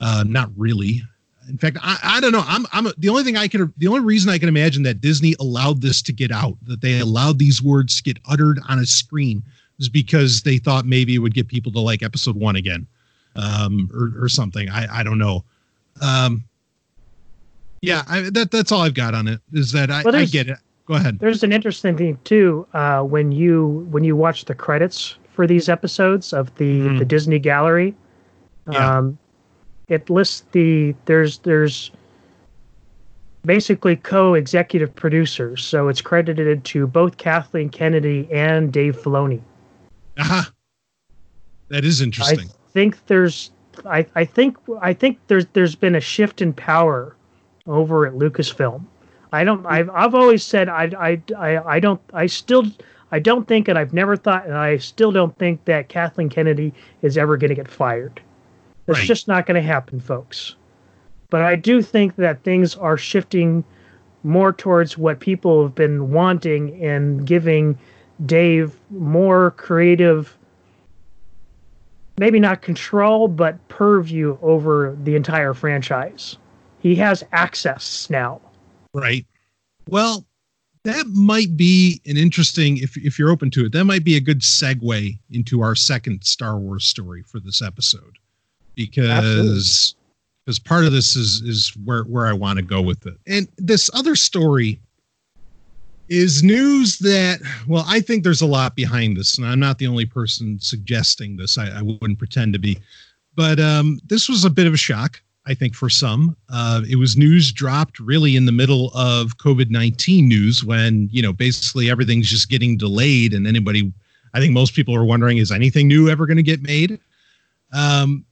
[SPEAKER 4] Uh, not really. In fact, I, I don't know. I'm I'm the only thing I can the only reason I can imagine that Disney allowed this to get out, that they allowed these words to get uttered on a screen, is because they thought maybe it would get people to like Episode One again, um, or or something. I I don't know. Um, yeah, I, that that's all I've got on it. Is that I,
[SPEAKER 5] Well,
[SPEAKER 4] I get it. Go ahead.
[SPEAKER 5] There's an interesting thing too uh, when you when you watch the credits for these episodes of the
[SPEAKER 4] Mhm.
[SPEAKER 5] the Disney Gallery.
[SPEAKER 4] Yeah.
[SPEAKER 5] Um, it lists the there's there's basically co-executive producers, so it's credited to both Kathleen Kennedy and Dave Filoni.
[SPEAKER 4] Aha. That is interesting.
[SPEAKER 5] I think there's I, I think I think there's there's been a shift in power over at Lucasfilm. I don't I've I've always said I I I, I don't I still I don't think and I've never thought and I still don't think that Kathleen Kennedy is ever going to get fired. It's
[SPEAKER 4] Right.
[SPEAKER 5] just not going to happen, folks. But I do think that things are shifting more towards what people have been wanting and giving Dave more creative maybe not control, but purview over the entire franchise. He has access now.
[SPEAKER 4] Right. Well, that might be an interesting if if you're open to it. That might be a good segue into our second Star Wars story for this episode. Because because part of this is is where where I want to go with it. And this other story is news that well, I think there's a lot behind this, and I'm not the only person suggesting this. I, I wouldn't pretend to be. But um, this was a bit of a shock. I think for some, uh, it was news dropped really in the middle of COVID nineteen news when you know basically everything's just getting delayed, and anybody, I think most people are wondering, is anything new ever going to get made? Um,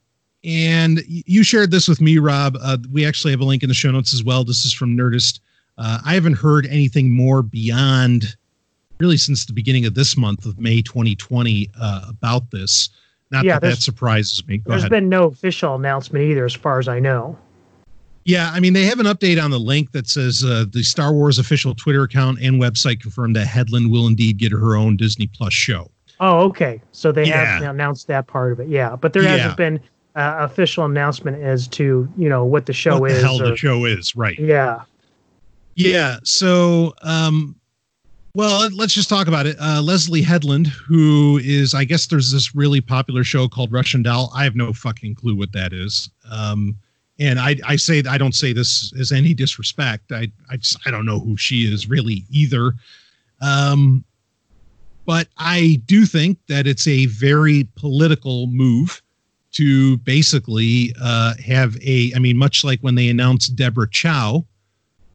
[SPEAKER 4] and you shared this with me, Rob. Uh, we actually have a link in the show notes as well. This is from Nerdist. Uh, I haven't heard anything more beyond really since the beginning of this month of May 2020 uh, about this. Not
[SPEAKER 5] Yeah,
[SPEAKER 4] that that surprises me. Go
[SPEAKER 5] There's
[SPEAKER 4] ahead.
[SPEAKER 5] been no official announcement either, as far as I know.
[SPEAKER 4] Yeah, I mean, they have an update on the link that says uh, the Star Wars official Twitter account and website confirmed that Headland will indeed get her own Disney Plus show.
[SPEAKER 5] Oh, okay. So they have announced that part of it. Yeah, but there
[SPEAKER 4] Yeah.
[SPEAKER 5] hasn't been uh, official announcement as to you know what the show
[SPEAKER 4] what
[SPEAKER 5] is.
[SPEAKER 4] the hell
[SPEAKER 5] or-
[SPEAKER 4] the show is, right?
[SPEAKER 5] Yeah.
[SPEAKER 4] Yeah. So, um, well, let's just talk about it. Uh, Leslye Headland, who is, I guess there's this really popular show called Russian Doll. I have no fucking clue what that is. Um, and I, I say I don't say this as any disrespect. I, I, just, I don't know who she is really either. Um, but I do think that it's a very political move to basically uh, have a. I mean, much like when they announced Deborah Chow,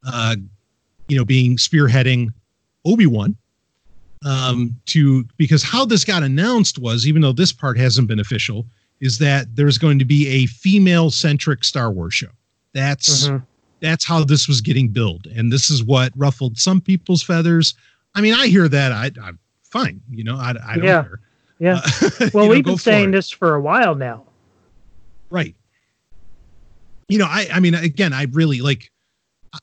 [SPEAKER 4] uh, you know, being spearheading Obi Wan. Um, to because how this got announced was even though this part hasn't been official, is that there's going to be a female centric Star Wars show. That's mm-hmm. that's how this was getting billed, and this is what ruffled some people's feathers. I mean, I hear that. I, I'm fine. You know, I, I don't
[SPEAKER 5] yeah.
[SPEAKER 4] care.
[SPEAKER 5] Yeah. Uh, well, we've know, been saying this for a while now.
[SPEAKER 4] Right. You know, I I mean, again, I really like.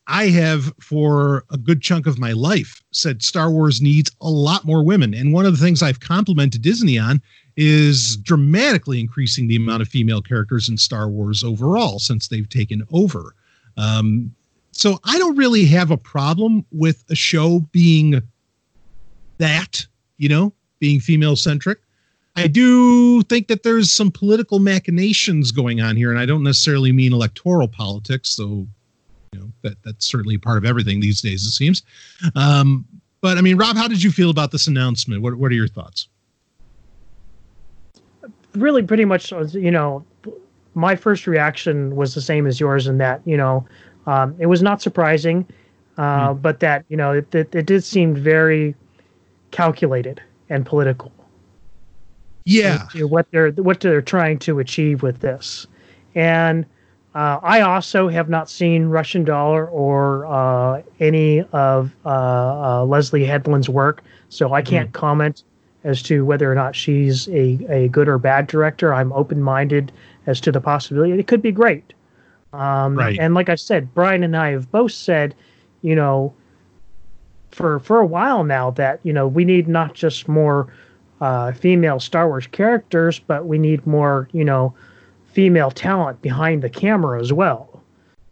[SPEAKER 4] I have for a good chunk of my life said Star Wars needs a lot more women, and one of the things I've complimented Disney on is dramatically increasing the amount of female characters in Star Wars overall since they've taken over. Um, so I don't really have a problem with a show being that, you know, being female centric. I do think that there's some political machinations going on here, and I don't necessarily mean electoral politics, though that that's certainly part of everything these days, it seems. Um, but I mean, Rob, how did you feel about this announcement? What what are your thoughts?
[SPEAKER 5] really pretty much you know my first reaction was the same as yours in that you know um, it was not surprising uh, mm. but that you know it, it, it, did seem very calculated and political
[SPEAKER 4] yeah
[SPEAKER 5] what they're what they're trying to achieve with this and uh, I also have not seen Russian Doll or uh, any of uh, uh, Leslye Headland's work, so I can't mm. comment as to whether or not she's a, a good or bad director. I'm open minded as to the possibility. It could be great. Um, right. And like I said, Brian and I have both said, you know, for for a while now that you know we need not just more uh, female Star Wars characters, but we need more you know female talent behind the camera as well.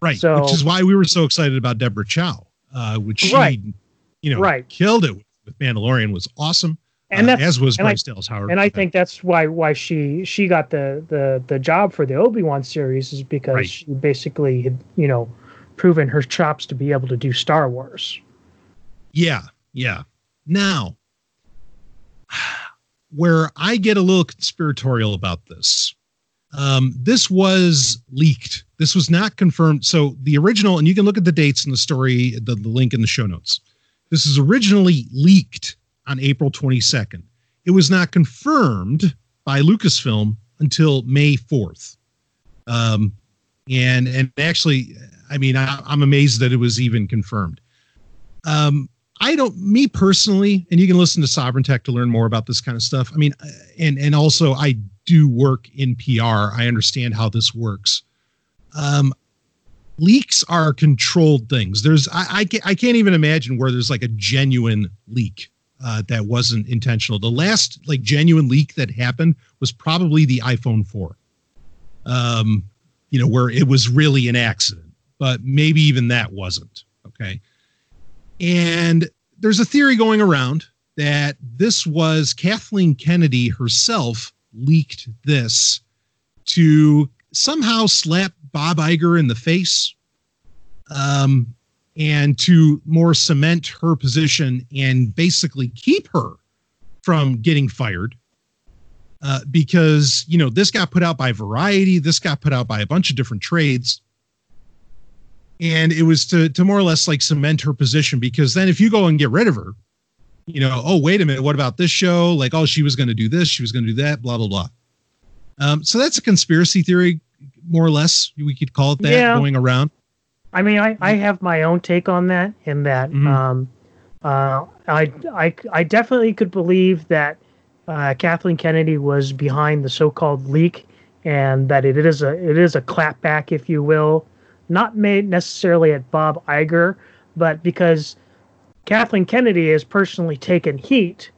[SPEAKER 4] Right. So, which is why we were so excited about Deborah Chow, uh, which she, right. you know, right. killed it with Mandalorian was awesome and uh, as was Bryce Dallas Howard.
[SPEAKER 5] And I think that's why why she she got the the the job for the Obi Wan series is because right. she basically had you know proven her chops to be able to do Star Wars.
[SPEAKER 4] Yeah, yeah. Now, where I get a little conspiratorial about this, um, this was leaked. This was not confirmed. So the original, and you can look at the dates in the story, the, the link in the show notes. This is originally leaked on April 22nd. It was not confirmed by Lucasfilm until May 4th. Um, and and actually, I mean, I, am amazed that it was even confirmed. Um, I don't, me personally, and you can listen to Sovereign Tech to learn more about this kind of stuff. I mean, and and also I do work in PR. I understand how this works. Um, leaks are controlled things. There's I I can't, I can't even imagine where there's like a genuine leak uh, that wasn't intentional. The last like genuine leak that happened was probably the iPhone 4. Um, you know, where it was really an accident, but maybe even that wasn't. Okay. And there's a theory going around that this was Kathleen Kennedy herself leaked this to somehow slap Bob Iger in the face. Um, and to more cement her position and basically keep her from getting fired. Uh, because you know this got put out by Variety, this got put out by a bunch of different trades, and it was to to more or less like cement her position. Because then if you go and get rid of her, you know, oh wait a minute, what about this show? Like, oh, she was going to do this, she was going to do that, blah blah blah. Um, so that's a conspiracy theory, more or less. We could call it that yeah. going around.
[SPEAKER 5] I mean, I, I have my own take on that. In that, mm-hmm. um, uh, I, I I definitely could believe that uh, Kathleen Kennedy was behind the so-called leak, and that it is a it is a clapback, if you will, not made necessarily at Bob Iger, but because Kathleen Kennedy has personally taken heat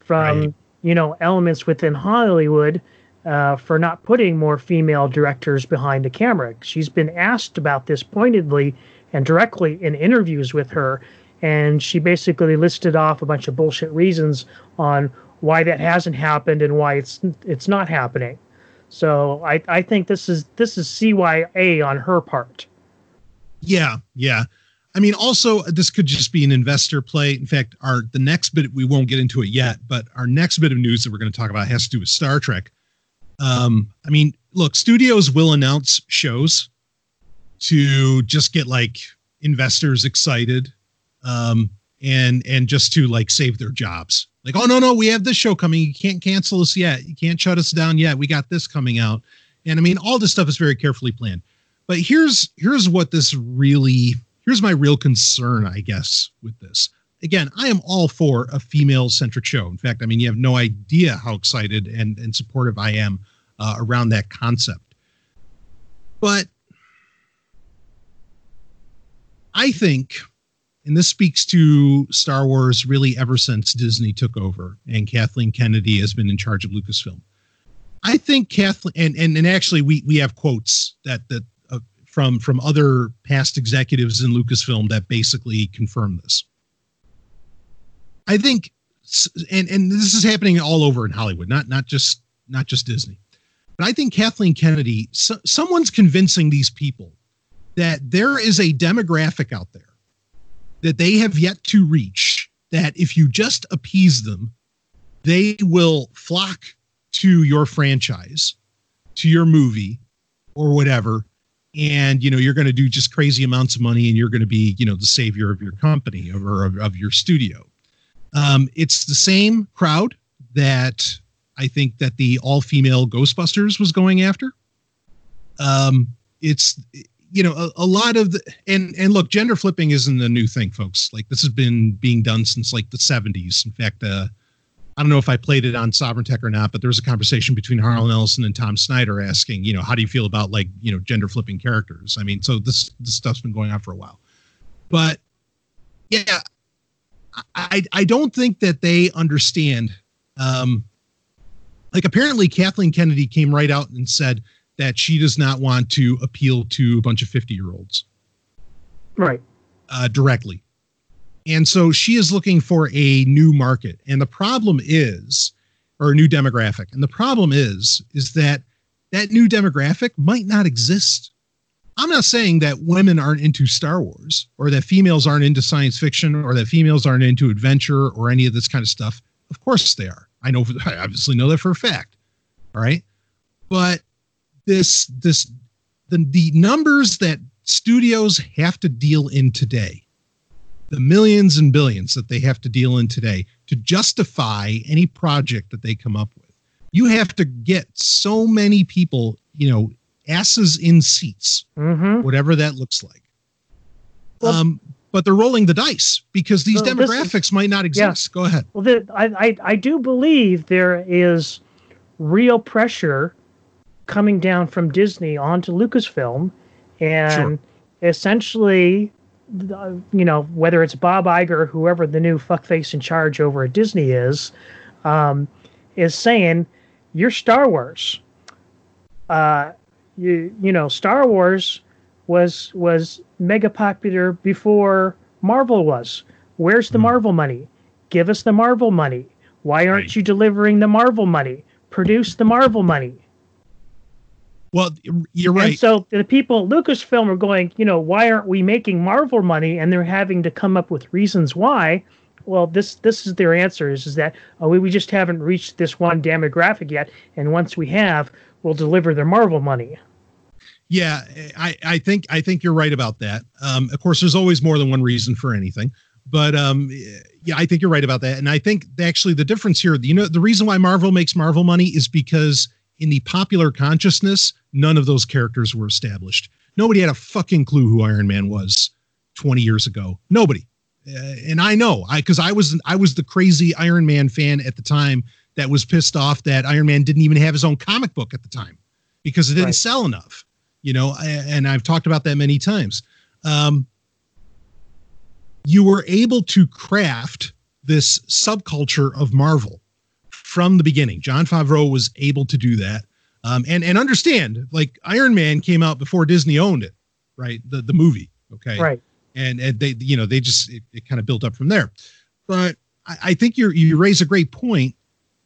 [SPEAKER 5] from right. you know elements within Hollywood uh, for not putting more female directors behind the camera. She's been asked about this pointedly and directly in interviews with her, and she basically listed off a bunch of bullshit reasons on why that hasn't happened and why it's it's not happening. So I, I think this is this is CYA on her part.
[SPEAKER 4] Yeah, yeah. I mean, also this could just be an investor play. In fact, our the next bit we won't get into it yet, but our next bit of news that we're going to talk about has to do with Star Trek. Um, I mean, look, studios will announce shows to just get like investors excited, um, and and just to like save their jobs. Like, oh no, no, we have this show coming. You can't cancel us yet. You can't shut us down yet. We got this coming out, and I mean, all this stuff is very carefully planned. But here's here's what this really here's my real concern, I guess, with this. Again, I am all for a female centric show. In fact, I mean, you have no idea how excited and, and supportive I am uh, around that concept. But I think, and this speaks to Star Wars really ever since Disney took over and Kathleen Kennedy has been in charge of Lucasfilm. I think Kathleen, and, and, and actually, we, we have quotes that, that from from other past executives in Lucasfilm that basically confirm this. I think, and and this is happening all over in Hollywood, not not just not just Disney, but I think Kathleen Kennedy, so, someone's convincing these people that there is a demographic out there that they have yet to reach. That if you just appease them, they will flock to your franchise, to your movie, or whatever, and you know you're going to do just crazy amounts of money and you're going to be you know the savior of your company or of, of your studio. Um, it's the same crowd that i think that the all-female ghostbusters was going after. Um, it's you know a, a, lot of the and and look gender flipping isn't a new thing folks. Like this has been being done since like the 70s in fact uh, I don't know if I played it on Sovereign Tech or not, but there was a conversation between Harlan Ellison and Tom Snyder asking, you know, how do you feel about like, you know, gender flipping characters? I mean, so this this stuff's been going on for a while. But yeah, I I don't think that they understand. Um, like apparently Kathleen Kennedy came right out and said that she does not want to appeal to a bunch of 50 year olds.
[SPEAKER 5] Right.
[SPEAKER 4] Uh, directly. And so she is looking for a new market. And the problem is, or a new demographic. And the problem is, is that that new demographic might not exist. I'm not saying that women aren't into Star Wars or that females aren't into science fiction or that females aren't into adventure or any of this kind of stuff. Of course they are. I know, I obviously know that for a fact. All right. But this, this, the, the numbers that studios have to deal in today the millions and billions that they have to deal in today to justify any project that they come up with. You have to get so many people, you know, asses in seats,
[SPEAKER 5] mm-hmm.
[SPEAKER 4] whatever that looks like. Well, um, but they're rolling the dice because these so demographics is, might not exist. Yeah. Go ahead.
[SPEAKER 5] Well, the, I, I, I do believe there is real pressure coming down from Disney onto Lucasfilm, and sure. essentially you know, whether it's Bob Iger or whoever the new fuckface in charge over at Disney is, um, is saying, "You're Star Wars. Uh, you you know, Star Wars was was mega popular before Marvel was. Where's the hmm. Marvel money? Give us the Marvel money. Why aren't right. you delivering the Marvel money? Produce the Marvel money."
[SPEAKER 4] Well, you're right.
[SPEAKER 5] And so the people at Lucasfilm are going, you know, why aren't we making Marvel money? And they're having to come up with reasons why. Well, this this is their answer is, is that oh, we, we just haven't reached this one demographic yet, and once we have, we'll deliver their Marvel money.
[SPEAKER 4] Yeah, I, I think I think you're right about that. Um, of course, there's always more than one reason for anything, but um, yeah, I think you're right about that. And I think actually the difference here, you know, the reason why Marvel makes Marvel money is because in the popular consciousness, none of those characters were established. Nobody had a fucking clue who Iron Man was 20 years ago. Nobody. Uh, and I know, I because I was I was the crazy Iron Man fan at the time that was pissed off that Iron Man didn't even have his own comic book at the time because it didn't right. sell enough. You know, and I've talked about that many times. Um, you were able to craft this subculture of Marvel from the beginning. Jon Favreau was able to do that. Um, and and understand, like Iron Man came out before Disney owned it, right? The the movie, okay,
[SPEAKER 5] right?
[SPEAKER 4] And and they you know they just it, it kind of built up from there. But I, I think you you raise a great point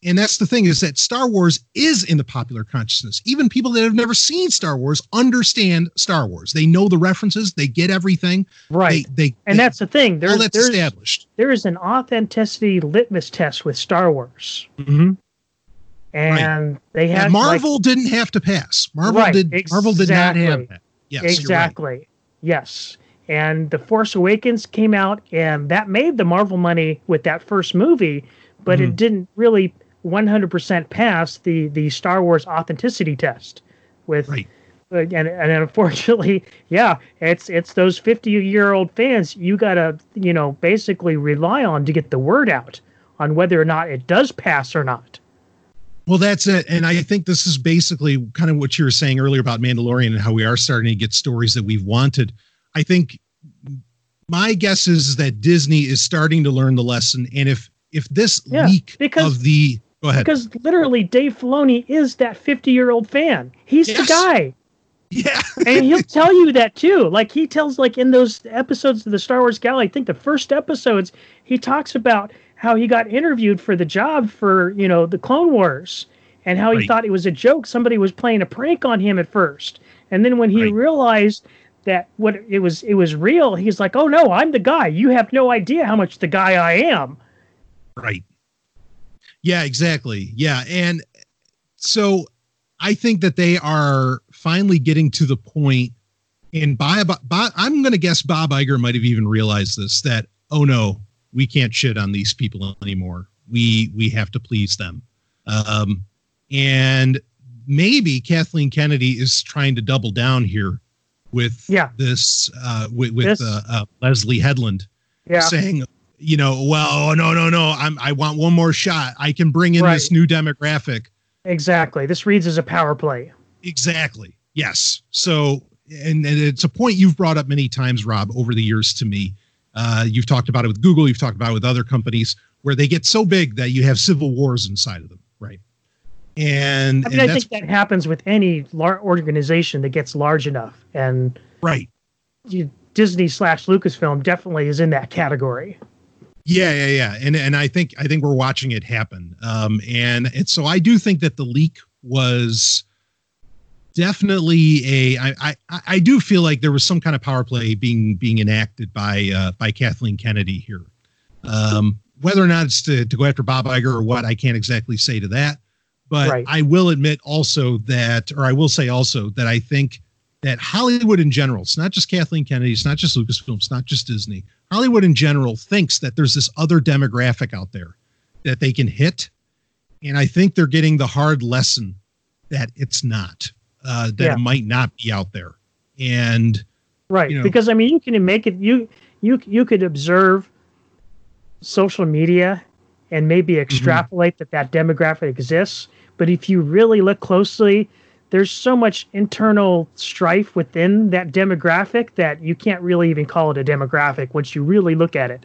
[SPEAKER 4] and that's the thing is that Star Wars is in the popular consciousness. Even people that have never seen Star Wars understand Star Wars. They know the references. They get everything.
[SPEAKER 5] Right.
[SPEAKER 4] They, they
[SPEAKER 5] and
[SPEAKER 4] they,
[SPEAKER 5] that's the thing. There's
[SPEAKER 4] all that's
[SPEAKER 5] there's,
[SPEAKER 4] established.
[SPEAKER 5] there is an authenticity litmus test with Star Wars,
[SPEAKER 4] Mm-hmm.
[SPEAKER 5] and they
[SPEAKER 4] Yeah,
[SPEAKER 5] had like-
[SPEAKER 4] Marvel didn't have to pass. Marvel
[SPEAKER 5] Right,
[SPEAKER 4] did. Marvel did not have
[SPEAKER 5] exactly.
[SPEAKER 4] that. Yes, you're right.
[SPEAKER 5] exactly. Yes. And The Force Awakens came out, and that made the Marvel money with that first movie, but
[SPEAKER 4] Mhm.
[SPEAKER 5] it didn't really 100% pass the the Star Wars authenticity test. With
[SPEAKER 4] Right.
[SPEAKER 5] uh, and and unfortunately, yeah, it's it's those 50 year old fans you gotta you know basically rely on to get the word out on whether or not it does pass or not.
[SPEAKER 4] Well, that's it. And I think this is basically kind of what you were saying earlier about Mandalorian and how we are starting to get stories that we've wanted. I think my guess is that Disney is starting to learn the lesson. And if if this
[SPEAKER 5] Yeah,
[SPEAKER 4] leak
[SPEAKER 5] because-
[SPEAKER 4] of the go ahead.
[SPEAKER 5] Because literally, Dave Filoni is that 50 year old fan. He's
[SPEAKER 4] Yes.
[SPEAKER 5] the guy.
[SPEAKER 4] yeah.
[SPEAKER 5] and he'll tell you that too. Like he tells, like in those episodes of the Star Wars Gallery, I think the first episodes, he talks about how he got interviewed for the job for you know the Clone Wars, and how he thought it was a joke. Somebody was playing a prank on him at first, and then when he
[SPEAKER 4] Right.
[SPEAKER 5] realized that what it was, it was real. He's like, "Oh no, I'm the guy. You have no idea how much the guy I am."
[SPEAKER 4] Right. Yeah, exactly. Yeah. And so I think that they are finally getting to the point. and by, Bob I'm going to guess Bob Iger might have even realized this that, oh no, we can't shit on these people anymore. We, we have to please them. Um, and maybe Kathleen Kennedy is trying to double down here with
[SPEAKER 5] Yeah.
[SPEAKER 4] this, uh, with, with
[SPEAKER 5] This-
[SPEAKER 4] uh, uh, Leslye Headland
[SPEAKER 5] Yeah,
[SPEAKER 4] saying, you know, well, oh, no, no, no, I'm I want one more shot. I can bring in this new demographic.
[SPEAKER 5] exactly. This reads as a power play.
[SPEAKER 4] Exactly. Yes. So, and, and it's a point you've brought up many times, Rob, over the years to me. Uh, you've talked about it with Google. You've talked about it with other companies where they get so big that you have civil wars inside of them, right? And,
[SPEAKER 5] I mean,
[SPEAKER 4] and
[SPEAKER 5] I
[SPEAKER 4] that's
[SPEAKER 5] think that happens with any lar- organization that gets large enough, and
[SPEAKER 4] right.
[SPEAKER 5] you, Disney slash Lucasfilm definitely is in that category.
[SPEAKER 4] Yeah, yeah, yeah. And and I think I think we're watching it happen. Um, and and so I do think that the leak was definitely a. I I I do feel like there was some kind of power play being being enacted by uh, by Kathleen Kennedy here. Um, whether or not it's to, to go after Bob Iger or what, I can't exactly say to that. But
[SPEAKER 5] Right.
[SPEAKER 4] I will admit also that, or I will say also that I think that Hollywood in general, it's not just Kathleen Kennedy, it's not just Lucasfilm, it's not just Disney. Hollywood in general thinks that there's this other demographic out there that they can hit. And I think they're getting the hard lesson that it's not, uh, that
[SPEAKER 5] Yeah.
[SPEAKER 4] it might not be out there. And
[SPEAKER 5] Right.
[SPEAKER 4] You know-
[SPEAKER 5] because I mean, you can make it. You you you could observe social media and maybe
[SPEAKER 4] Mm-hmm.
[SPEAKER 5] extrapolate that that demographic exists. But if you really look closely, there's so much internal strife within that demographic that you can't really even call it a demographic once you really look at it.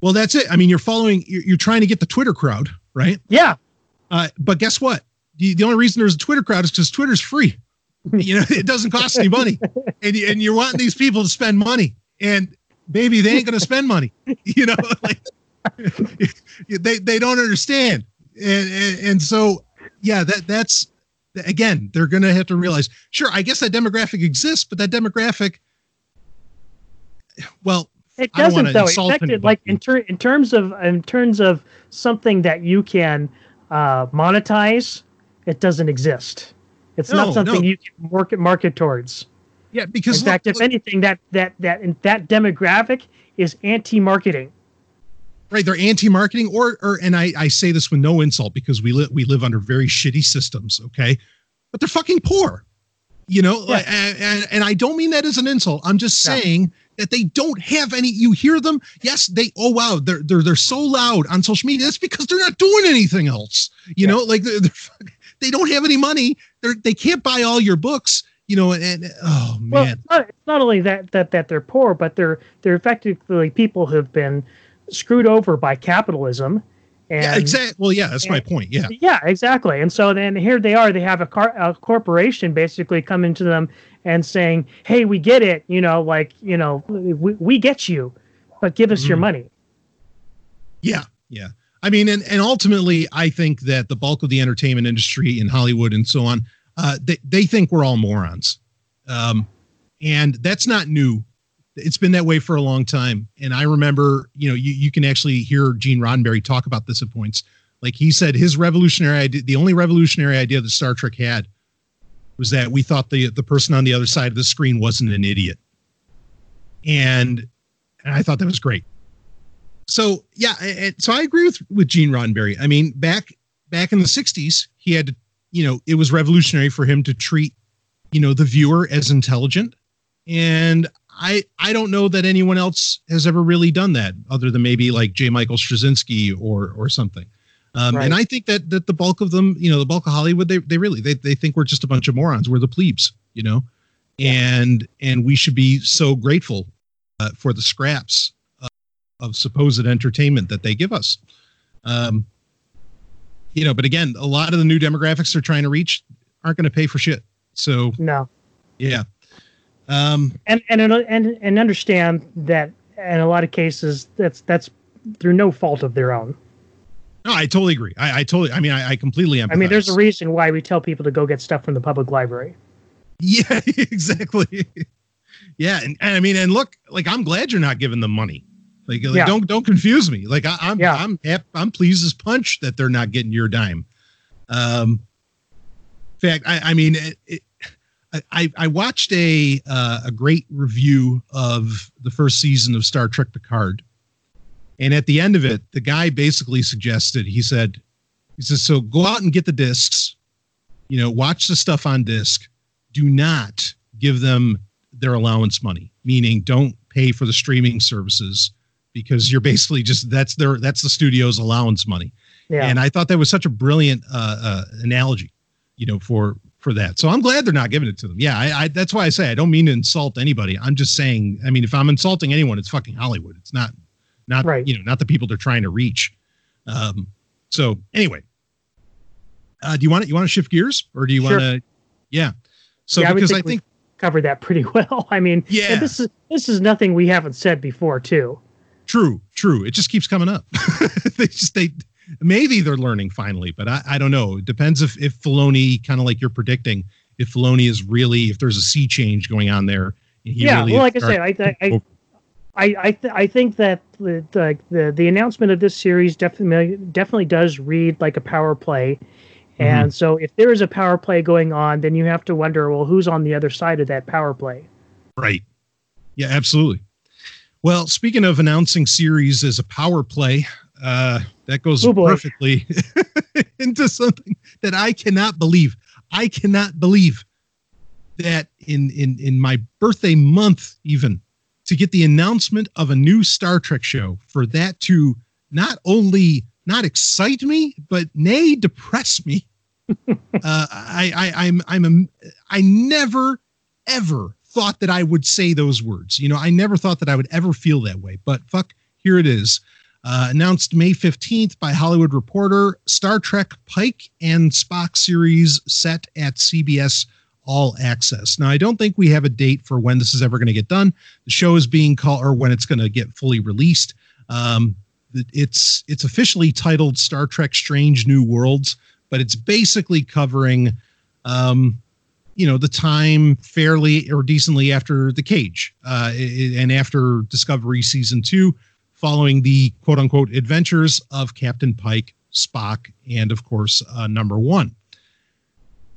[SPEAKER 4] well, that's it. I mean, you're following, you're, you're trying to get the Twitter crowd, right?
[SPEAKER 5] Yeah.
[SPEAKER 4] Uh, but guess what? The, the only reason there's a Twitter crowd is because Twitter's free. you know, it doesn't cost any money, and and you're wanting these people to spend money, and baby, they ain't gonna spend money. You know, like they they don't understand, and, and and so yeah, that that's again, they're gonna have to realize. Sure, I guess that demographic exists, but that demographic, well,
[SPEAKER 5] It doesn't though.
[SPEAKER 4] insult
[SPEAKER 5] Affected like in, ter- in terms of in terms of something that you can uh, monetize, it doesn't exist. It's
[SPEAKER 4] No,
[SPEAKER 5] not something
[SPEAKER 4] no.
[SPEAKER 5] you can market market towards.
[SPEAKER 4] yeah, because
[SPEAKER 5] In
[SPEAKER 4] look-
[SPEAKER 5] fact, if
[SPEAKER 4] look-
[SPEAKER 5] anything, that that that that demographic is anti-marketing.
[SPEAKER 4] Right they're anti-marketing or or and i i say this with no insult because we live we live under very shitty systems okay? But they're fucking poor you know?
[SPEAKER 5] Yeah.
[SPEAKER 4] like, and, and and i don't mean that as an insult. I'm just
[SPEAKER 5] No.
[SPEAKER 4] saying that they don't have any you hear them? Yes they oh wow they're they're they're so loud on social media. That's because they're not doing anything else you
[SPEAKER 5] Yeah.
[SPEAKER 4] know? Like they're, they're they don't have any money. They're they can't buy all your books you know and, and oh man.
[SPEAKER 5] Well, it's not, it's not only that that that they're poor, but they're they're effectively people who've been screwed over by capitalism. And
[SPEAKER 4] yeah exactly well yeah that's my point yeah
[SPEAKER 5] Yeah, exactly. And so then here they are. They have a, car, a corporation basically coming to them and saying, "Hey, we get it. You know, like you know, we, we get you, but give us your
[SPEAKER 4] Mhm.
[SPEAKER 5] money."
[SPEAKER 4] Yeah, yeah. I mean, and, and ultimately, I think that the bulk of the entertainment industry in Hollywood and so on, uh, they, they think we're all morons. Um, and that's not new. It's been that way for a long time. And I remember, you know, you, you can actually hear Gene Roddenberry talk about this at points. Like he said, his revolutionary idea, the only revolutionary idea that Star Trek had was that we thought the, the person on the other side of the screen wasn't an idiot. And, and I thought that was great. So yeah, so I agree with, with Gene Roddenberry. I mean, back, back in the sixties, he had to, you know, it was revolutionary for him to treat, you know, the viewer as intelligent and I I don't know that anyone else has ever really done that, other than maybe like J. Michael Straczynski or or something. Um, right. And I think that that the bulk of them, you know, the bulk of Hollywood, they they really they they think we're just a bunch of morons. We're the plebes, you know, and and we should be so grateful uh, for the scraps of, of supposed entertainment that they give us. Um, you know, but again, a lot of the new demographics they're trying to reach aren't going to pay for shit. So
[SPEAKER 5] no,
[SPEAKER 4] yeah, um,
[SPEAKER 5] and and and and understand that in a lot of cases that's that's through no fault of their own.
[SPEAKER 4] No, I totally agree. I, I totally. I mean, I, I completely. Empathize.
[SPEAKER 5] I mean, there's a reason why we tell people to go get stuff from the public library.
[SPEAKER 4] Yeah, exactly. yeah, and, and I mean, and look, like I'm glad you're not giving them money. Like, like yeah. don't don't confuse me. Like I, am I'm, yeah. I'm I'm pleased as punch that they're not getting your dime. Um, in fact, I, I mean, it, it, I, I watched a uh, a great review of the first season of Star Trek Picard, and at the end of it, the guy basically suggested he said he says so go out and get the discs, you know, watch the stuff on disc. Do not give them their allowance money, meaning don't pay for the streaming services because you're basically just that's their that's the studio's allowance money. Yeah. And I thought that was such a brilliant uh, uh, analogy, you know, for for that. So I'm glad they're not giving it to them. Yeah, I, I, that's why I say I don't mean to insult anybody. I'm just saying. I mean, if I'm insulting anyone, it's fucking Hollywood. It's not, not right. you know, not the people they're trying to reach. Um, so anyway, uh, do you want to you want to shift gears or do you sure. want to? Yeah. So yeah, because I, think, I think
[SPEAKER 5] covered that pretty well. I mean, yeah, this is this is nothing we haven't said before too.
[SPEAKER 4] True, true. It just keeps coming up. they just they maybe they're learning finally, but I, I don't know. It depends if if Filoni, kind of like you're predicting, if Filoni is really if there's a sea change going on there.
[SPEAKER 5] yeah, really well, like I said, I I I I, th- I think that the, the the the announcement of this series definitely definitely does read like a power play. Mm-hmm. And mm-hmm. so, if there is a power play going on, then you have to wonder, well, who's on the other side of that power play?
[SPEAKER 4] Right. Yeah, absolutely. Well, speaking of announcing series as a power play, uh, that goes oh perfectly into something that I cannot believe. I cannot believe that in in in my birthday month even to get the announcement of a new Star Trek show for that to not only not excite me but nay depress me. uh, I, I I'm I'm a I never ever thought that I would say those words. You know, I never thought that I would ever feel that way. But fuck, here it is. Uh, announced May 15th by Hollywood Reporter, Star Trek Pike and Spock series set at CBS All Access. Now, I don't think we have a date for when this is ever going to get done. The show is being called, or when it's going to get fully released. Um, it's it's officially titled Star Trek: Strange New Worlds, but it's basically covering, um, you know, the time fairly or decently after the Cage uh, and after Discovery season two following the quote unquote adventures of Captain Pike, Spock, and of course, uh, number one.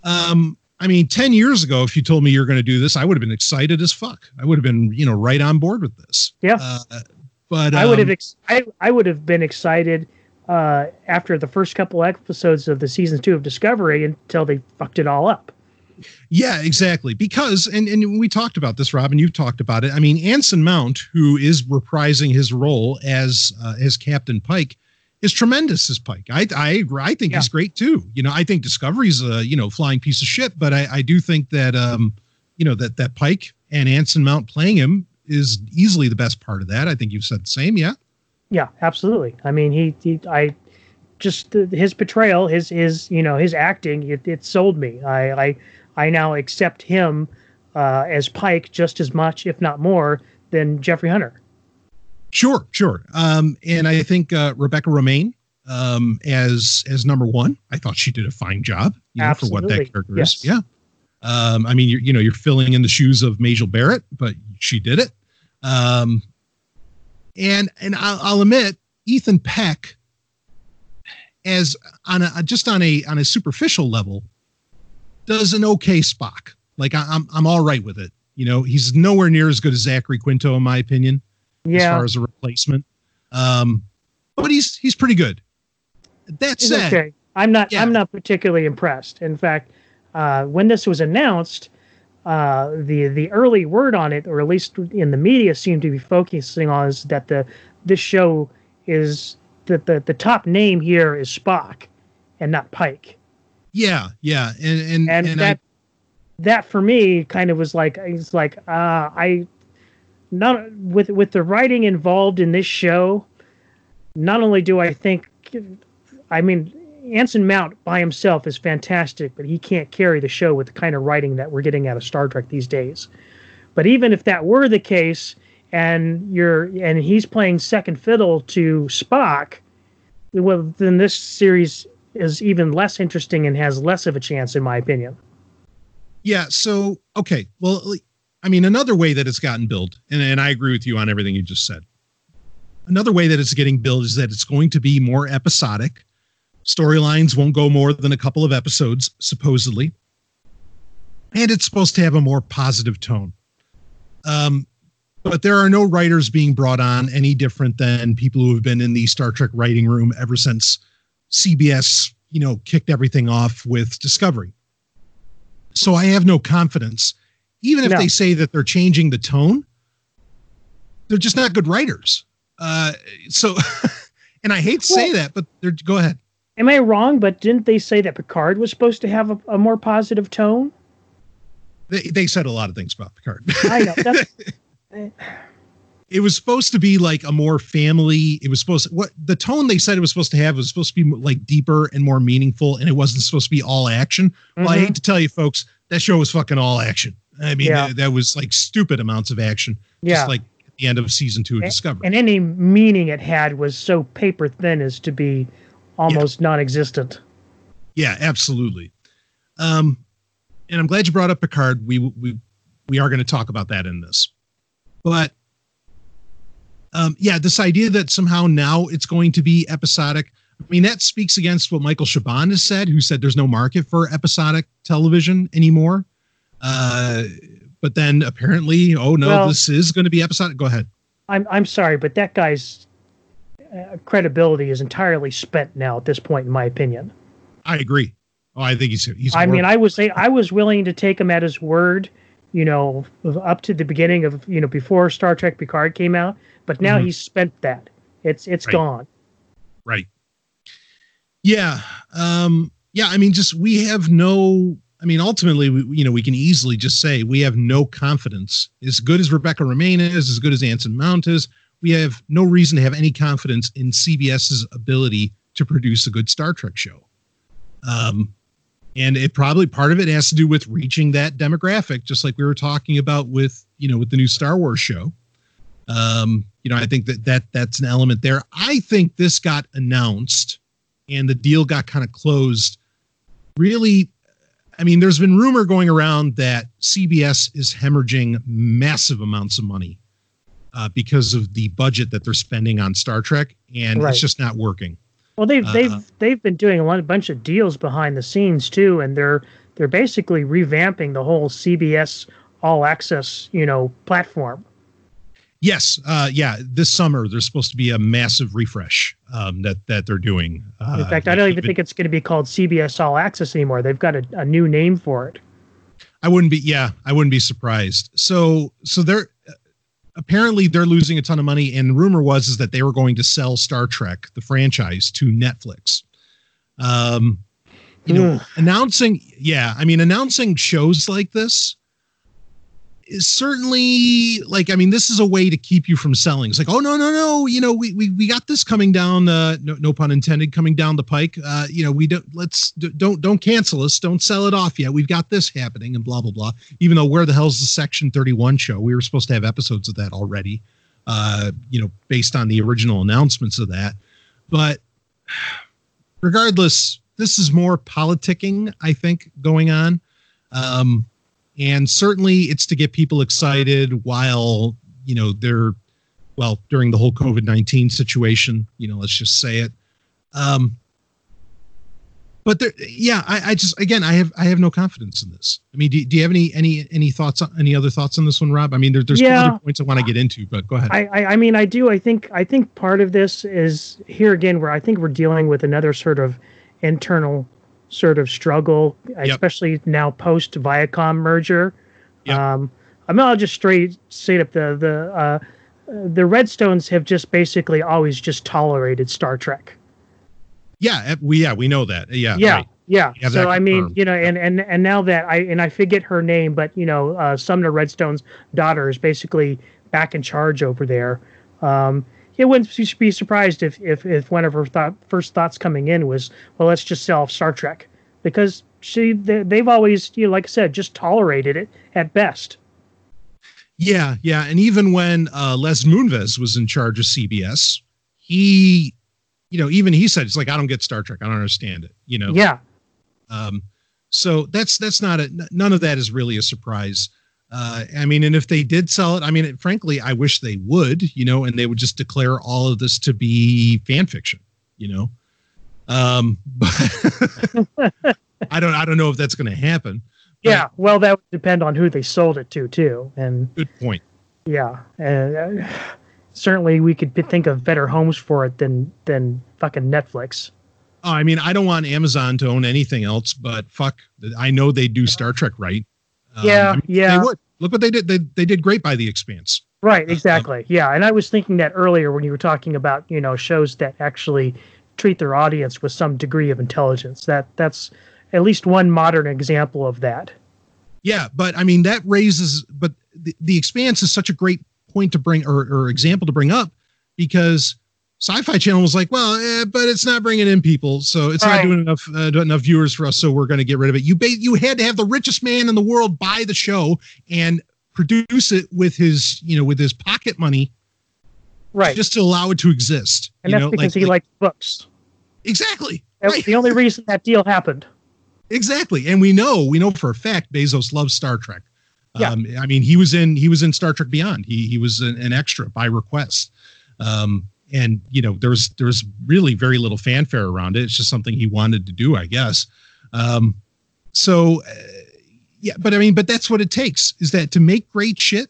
[SPEAKER 4] Um, I mean, 10 years ago, if you told me you're going to do this, I would have been excited as fuck. I would have been, you know, right on board with this.
[SPEAKER 5] Yeah. Uh, but um, I would have, um, ex- I, I would have been excited uh, after the first couple episodes of the season two of Discovery until they fucked it all up.
[SPEAKER 4] Yeah, exactly. Because and and we talked about this, Robin. You've talked about it. I mean, Anson Mount, who is reprising his role as uh, as Captain Pike, is tremendous as Pike. I I agree. I think yeah. he's great too. You know, I think Discovery's a you know flying piece of shit, but I I do think that um you know that that Pike and Anson Mount playing him is easily the best part of that. I think you've said the same. Yeah.
[SPEAKER 5] Yeah, absolutely. I mean, he, he I just his portrayal, his his you know his acting, it, it sold me. I I I now accept him uh, as Pike just as much, if not more, than Jeffrey Hunter.
[SPEAKER 4] Sure, sure. Um, and I think uh, Rebecca Romijn um, as as number one. I thought she did a fine job, you know, for what that character
[SPEAKER 5] Yes.
[SPEAKER 4] is. Yeah. Um, I mean, you're you know you're filling in the shoes of Majel Barrett, but she did it. Um, and and I'll, I'll admit, Ethan Peck, as on a just on a on a superficial level, does an okay Spock. Like I, I'm I'm all right with it. You know, he's nowhere near as good as Zachary Quinto, in my opinion as far as a replacement. Um, but he's he's pretty good. That
[SPEAKER 5] it's
[SPEAKER 4] said,
[SPEAKER 5] okay. I'm not.
[SPEAKER 4] Yeah.
[SPEAKER 5] I'm not particularly impressed. In fact, uh, when this was announced, uh, the the early word on it, or at least in the media, seemed to be focusing on is that the this show is that the the top name here is Spock, and not Pike.
[SPEAKER 4] Yeah, yeah, and and
[SPEAKER 5] and,
[SPEAKER 4] and,
[SPEAKER 5] that
[SPEAKER 4] I,
[SPEAKER 5] that for me kind of was like it's like uh i not with with the writing involved in this show not only do i think i mean anson mount by himself is fantastic but he can't carry the show with the kind of writing that we're getting out of star trek these days. But even if that were the case and you're and he's playing second fiddle to spock well then this series is even less interesting and has less of a chance in my opinion
[SPEAKER 4] yeah. So okay, well, I mean, another way that it's gotten built, and and I agree with you on everything you just said. Another way that it's getting built is that it's going to be more episodic. Storylines won't go more than a couple of episodes, supposedly, and it's supposed to have a more positive tone. Um, but there are no writers being brought on any different than people who have been in the Star Trek writing room ever since CBS, you know, kicked everything off with Discovery. So I have no confidence, even if
[SPEAKER 5] No.
[SPEAKER 4] they say that they're changing the tone. They're just not good writers. Uh, so, and I hate to say that, but they're go ahead.
[SPEAKER 5] Am I wrong? But didn't they say that Picard was supposed to have a, a more positive tone?
[SPEAKER 4] They, they said a lot of things about Picard.
[SPEAKER 5] I know.
[SPEAKER 4] It was supposed to be like a more family it was supposed to, what the tone they said it was supposed to have was supposed to be like deeper and more meaningful and it wasn't supposed to be all action well i
[SPEAKER 5] Mhm.
[SPEAKER 4] hate to tell you folks that show was fucking all action i mean
[SPEAKER 5] Yeah.
[SPEAKER 4] that, that was like stupid amounts of action
[SPEAKER 5] yeah.
[SPEAKER 4] just like at the end of season two of
[SPEAKER 5] A-
[SPEAKER 4] discovery
[SPEAKER 5] and any meaning it had was so paper thin as to be almost non-existent.
[SPEAKER 4] Yeah, absolutely. Um, and I'm glad you brought up Picard. We we we are going to talk about that in this, but um, yeah, this idea that somehow now it's going to be episodic. I mean, that speaks against what Michael Chabon has said, who said there's no market for episodic television anymore. Uh, but then apparently, oh no,
[SPEAKER 5] Well-
[SPEAKER 4] this is going to be episodic. Go ahead.
[SPEAKER 5] I'm I'm sorry, but that guy's uh, credibility is entirely spent now at this point, in my opinion.
[SPEAKER 4] I agree. Oh, I think he's he's.
[SPEAKER 5] I mean. I was I was willing to take him at his word, you know, up to the beginning of you know before Star Trek Picard came out, but now
[SPEAKER 4] Mhm.
[SPEAKER 5] he's spent that. It's it's
[SPEAKER 4] Right.
[SPEAKER 5] gone.
[SPEAKER 4] right yeah um yeah i mean just we have no i mean ultimately we, you know we can easily just say we have no confidence as good as rebecca romijn is as good as anson mount is we have no reason to have any confidence in cbs's ability to produce a good star trek show um and it probably part of it has to do with reaching that demographic just like we were talking about with you know with the new star wars show um you know i think that that that's an element there i think this got announced and the deal got kind of closed really i mean there's been rumor going around that cbs is hemorrhaging massive amounts of money uh, because of the budget that they're spending on star trek and
[SPEAKER 5] Right.
[SPEAKER 4] it's just not working
[SPEAKER 5] Well, they've
[SPEAKER 4] Uh,
[SPEAKER 5] they've they've been doing a lot, a bunch of deals behind the scenes too, and they're they're basically revamping the whole CBS All Access, you know, platform.
[SPEAKER 4] Yes uh, yeah this summer there's supposed to be a massive refresh um, that that they're doing uh,
[SPEAKER 5] In fact, I don't even think it's going to be called CBS All Access anymore. They've got a, a new name for it.
[SPEAKER 4] I wouldn't be. Yeah, I wouldn't be surprised. So, so they're apparently they're losing a ton of money, and the rumor was is that they were going to sell Star Trek the franchise to Netflix. Um, you know, announcing. Yeah, I mean, announcing shows like this is certainly like. I mean, this is a way to keep you from selling. It's like, oh no, no, no. You know, we we, we got this coming down. Uh, no, no pun intended. Coming down the pike. Uh, you know, we don't let's don't don't cancel us. Don't sell it off yet. We've got this happening and blah blah blah. Even though where the hell's the Section Thirty One show? We were supposed to have episodes of that already. Uh, you know, based on the original announcements of that, but regardless, this is more politicking, I think, going on. Um, and certainly it's to get people excited while, you know, they're, well, during the whole COVID 19 situation, you know, let's just say it. Um, but there, yeah, I, I, just again, I have I have no confidence in this. I mean, do, do you have any any any thoughts? On, any other thoughts on this one, Rob? I mean, there, there's yeah. other points I want to get into, but go ahead.
[SPEAKER 5] I, I, I mean, I do. I think I think part of this is here again, where I think we're dealing with another sort of internal sort of struggle, yep. especially now post Viacom merger. Yep. Um, I mean, I'll just straight say up the the uh, the Redstones have just basically always just tolerated Star Trek.
[SPEAKER 4] Yeah, eh, we yeah we know that. Yeah,
[SPEAKER 5] yeah, right. yeah. So I mean, you know, and and and now that I and I forget her name, but you know, uh, Sumner Redstone's daughter is basically back in charge over there. Um, it wouldn't be surprised if if if one of her thought, first thoughts coming in was, well, let's just sell Star Trek, because she they, they've always, you know, like I said, just tolerated it at best.
[SPEAKER 4] Yeah, yeah, and even when uh, Les Moonves was in charge of CBS, he you know, even he said it's like I don't get Star Trek. I don't understand it. You know.
[SPEAKER 5] Yeah.
[SPEAKER 4] Um, so that's that's not a none of that is really a surprise. Uh, I mean, and if they did sell it, I mean, it, frankly, I wish they would, you know, and they would just declare all of this to be fan fiction, you know. Um, but I don't, I don't know if that's going to happen.
[SPEAKER 5] Yeah, well, that would depend on who they sold it to, too. And
[SPEAKER 4] good point.
[SPEAKER 5] Yeah, and uh, certainly we could think of better homes for it than than fucking Netflix.
[SPEAKER 4] Oh, I mean, I don't want Amazon to own anything else, but fuck, I know they do Star Trek right.
[SPEAKER 5] Um, yeah, I mean, yeah.
[SPEAKER 4] They would. Look what they did. They they did great by The Expanse.
[SPEAKER 5] Right, exactly. yeah, and I was thinking that earlier when you were talking about you know shows that actually treat their audience with some degree of intelligence. That that's at least one modern example of that.
[SPEAKER 4] Yeah, but I mean that raises. But the, the Expanse is such a great point to bring or, or example to bring up because Sci-Fi Channel was like, well, eh, but it's not bringing in people, so it's right. not doing enough uh, enough viewers for us, so we're going to get rid of it. You ba- you had to have the richest man in the world buy the show and produce it with his you know with his pocket money,
[SPEAKER 5] right?
[SPEAKER 4] Just to allow it to exist.
[SPEAKER 5] And that's know? because like, he like, liked books.
[SPEAKER 4] Exactly.
[SPEAKER 5] That's right. the only reason that deal happened.
[SPEAKER 4] Exactly, and we know we know for a fact Bezos loves Star Trek. Yeah. Um, I mean, he was in he was in Star Trek Beyond. He he was an, an extra by request. Um, and you know, there's there's really very little fanfare around it. It's just something he wanted to do, I guess. Um, so uh, yeah, but I mean, but that's what it takes. Is that to make great shit?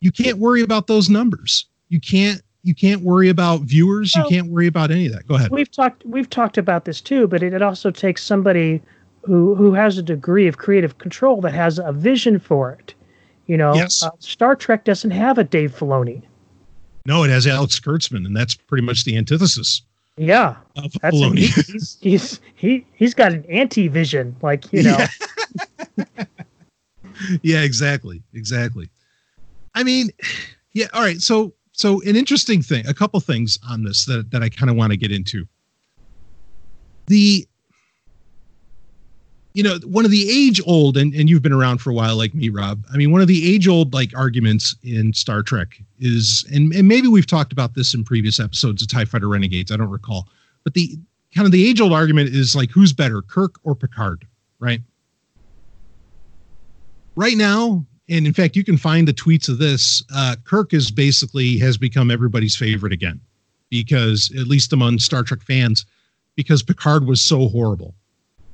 [SPEAKER 4] You can't worry about those numbers. You can't you can't worry about viewers. Well, you can't worry about any of that. Go ahead.
[SPEAKER 5] We've talked we've talked about this too, but it, it also takes somebody who who has a degree of creative control that has a vision for it. You know,
[SPEAKER 4] yes.
[SPEAKER 5] uh, Star Trek doesn't have a Dave Filoni.
[SPEAKER 4] No, it has Alex Kurtzman, and that's pretty much the antithesis.
[SPEAKER 5] Yeah, that's a, he, he's he's he he's got an anti vision, like you know.
[SPEAKER 4] Yeah. yeah, exactly, exactly. I mean, yeah. All right, so so an interesting thing, a couple things on this that that I kind of want to get into. The you know, one of the age old, and, and you've been around for a while like me, Rob. I mean, one of the age old like arguments in Star Trek is, and, and maybe we've talked about this in previous episodes of TIE Fighter Renegades, I don't recall, but the kind of the age old argument is like, who's better, Kirk or Picard, right? Right now, and in fact, you can find the tweets of this. Uh, Kirk is basically has become everybody's favorite again, because at least among Star Trek fans, because Picard was so horrible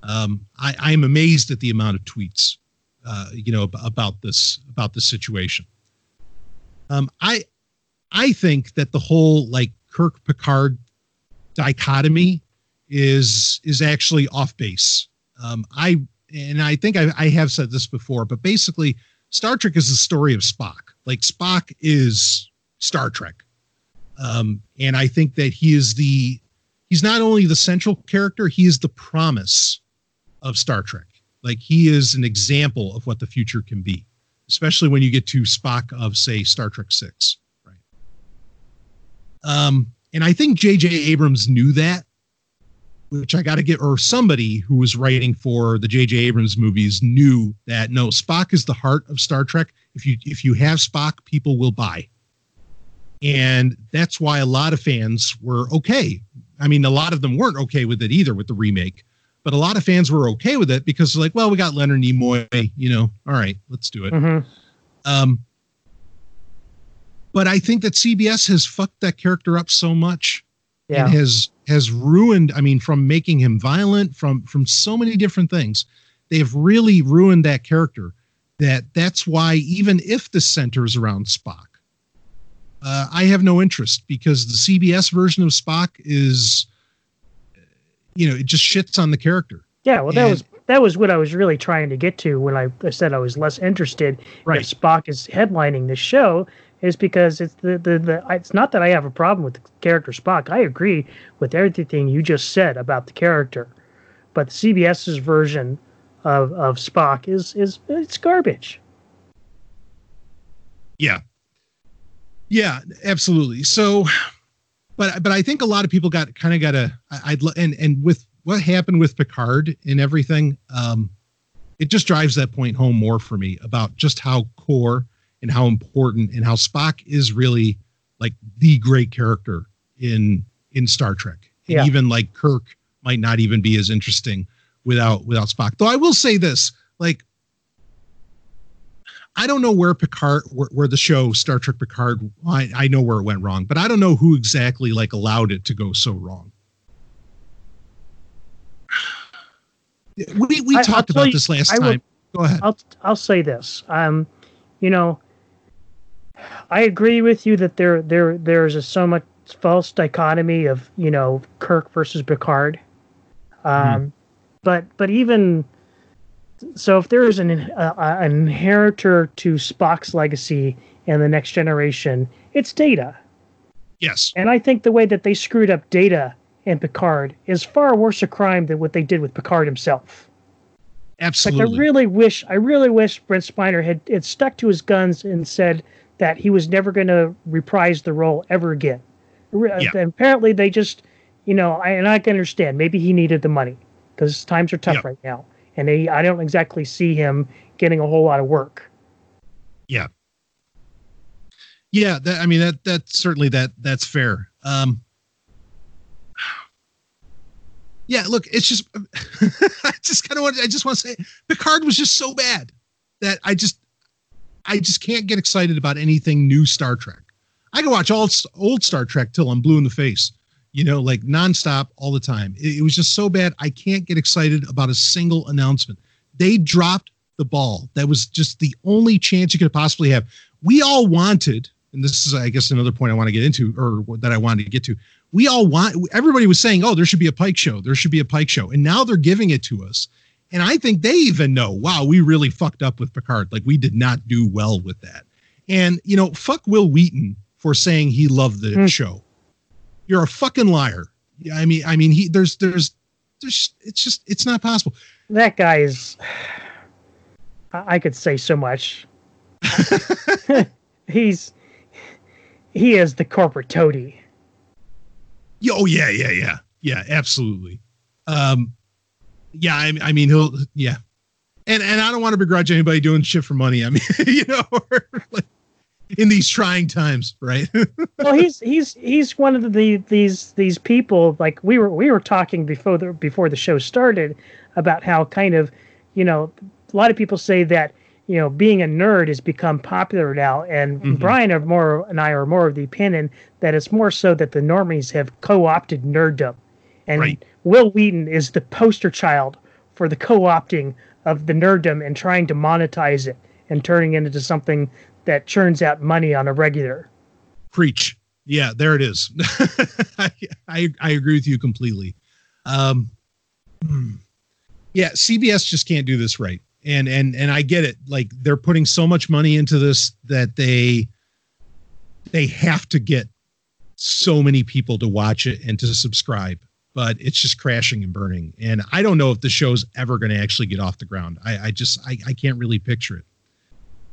[SPEAKER 4] um, I, I am amazed at the amount of tweets, uh, you know, about this about this situation. Um, I I think that the whole like Kirk Picard dichotomy is is actually off base. Um, I and I think I, I have said this before, but basically, Star Trek is the story of Spock. Like Spock is Star Trek, um, and I think that he is the he's not only the central character, he is the promise of Star Trek. Like he is an example of what the future can be, especially when you get to Spock of say Star Trek Six, right? Um, and I think J.J. Abrams knew that, which I got to get, or somebody who was writing for the J.J. Abrams movies knew that no, Spock is the heart of Star Trek. If you if you have Spock, people will buy, and that's why a lot of fans were okay I mean, a lot of them weren't okay with it either with the remake, but a lot of fans were okay with it because like, well, we got Leonard Nimoy, you know, all right, let's do it.
[SPEAKER 5] Mhm.
[SPEAKER 4] Um, but I think that CBS has fucked that character up so much
[SPEAKER 5] Yeah.
[SPEAKER 4] and has has ruined. I mean, from making him violent, from from so many different things, they've really ruined that character. That that's why even if the centers around Spock, uh, I have no interest because the CBS version of Spock is, you know, it just shits on the character.
[SPEAKER 5] Yeah, well, that
[SPEAKER 4] And-
[SPEAKER 5] was that was what I was really trying to get to when I, said I was less interested
[SPEAKER 4] Right.
[SPEAKER 5] if Spock is headlining the show. Is because it's the, the the it's not that I have a problem with the character Spock. I agree with everything you just said about the character, but CBS's version of of Spock is is it's garbage.
[SPEAKER 4] Yeah. Yeah, absolutely. So, but but I think a lot of people got kind of got a I'd and and with what happened with Picard and everything, um, it just drives that point home more for me about just how core and how important and how Spock is really like the great character in in Star Trek. And
[SPEAKER 5] Yeah.
[SPEAKER 4] even like Kirk might not even be as interesting without without Spock. Though I will say this, like I don't know where Picard, where, where the show Star Trek Picard, I, I know where it went wrong, but I don't know who exactly like allowed it to go so wrong. We we
[SPEAKER 5] I-
[SPEAKER 4] talked about
[SPEAKER 5] you-
[SPEAKER 4] this last
[SPEAKER 5] I will-
[SPEAKER 4] time. Go ahead.
[SPEAKER 5] I'll I'll say this. Um, you know, I agree with you that there there there's a so much false dichotomy of you know Kirk versus Picard. Um, but but even so, if there is an uh, an inheritor to Spock's legacy in the next generation, it's Data.
[SPEAKER 4] yes.
[SPEAKER 5] And I think the way that they screwed up Data and Picard is far worse a crime than what they did with Picard himself.
[SPEAKER 4] Absolutely.
[SPEAKER 5] Like I really wish, I really wish Brent Spiner had, had stuck to his guns and said that he was never going to reprise the role ever again.
[SPEAKER 4] Yeah.
[SPEAKER 5] and apparently, they just, you know, I, and I can understand. Maybe he needed the money because times are tough
[SPEAKER 4] Yeah.
[SPEAKER 5] right now, and they, I don't exactly see him getting a whole lot of work.
[SPEAKER 4] yeah. Yeah, that, I mean that that's certainly that that's fair. Um Yeah, look, it's just I just kind of want I just want to say Picard was just so bad that I just I just can't get excited about anything new Star Trek. I can watch all old Star Trek till I'm blue in the face, you know, like nonstop all the time. It, it was just so bad. I can't get excited about a single announcement. They dropped the ball. That was just the only chance you could possibly have. We all wanted, and this is, I guess, another point I want to get into, or that I wanted to get to. We all want. Everybody was saying, "Oh, there should be a Pike show. There should be a Pike show," and now they're giving it to us. And I think they even know, wow, we really fucked up with Picard. Like we did not do well with that. And you know, fuck Wil Wheaton for saying he loved the
[SPEAKER 5] Hmm.
[SPEAKER 4] show. You're a fucking liar. Yeah, I mean, I mean, he there's there's there's it's just it's not possible.
[SPEAKER 5] That guy is. I, could say so much. He's. He is the corporate toady.
[SPEAKER 4] Oh yeah, yeah, yeah, yeah, absolutely. Um, yeah, I, I mean he'll yeah, and and I don't want to begrudge anybody doing shit for money. I mean, you know, or, like, in these trying times, right?
[SPEAKER 5] well, he's he's he's one of the these these people like we were we were talking before the before the show started about how kind of you know a lot of people say that you know being a nerd has become popular now, and
[SPEAKER 4] Mhm.
[SPEAKER 5] Brian are more and I are more of the opinion that it's more so that the normies have co-opted nerddom, and
[SPEAKER 4] Right.
[SPEAKER 5] Wil Wheaton is the poster child for the co-opting of the nerddom and trying to monetize it and turning it into something that churns out money on a regular.
[SPEAKER 4] Preach. Yeah, there it is. I, I I agree with you completely. Um, hmm. yeah, CBS just can't do this right, and and and I get it. Like they're putting so much money into this that they they have to get so many people to watch it and to subscribe but it's just crashing and burning and i don't know if the show's ever going to actually get off the ground i, I just I, I can't really picture it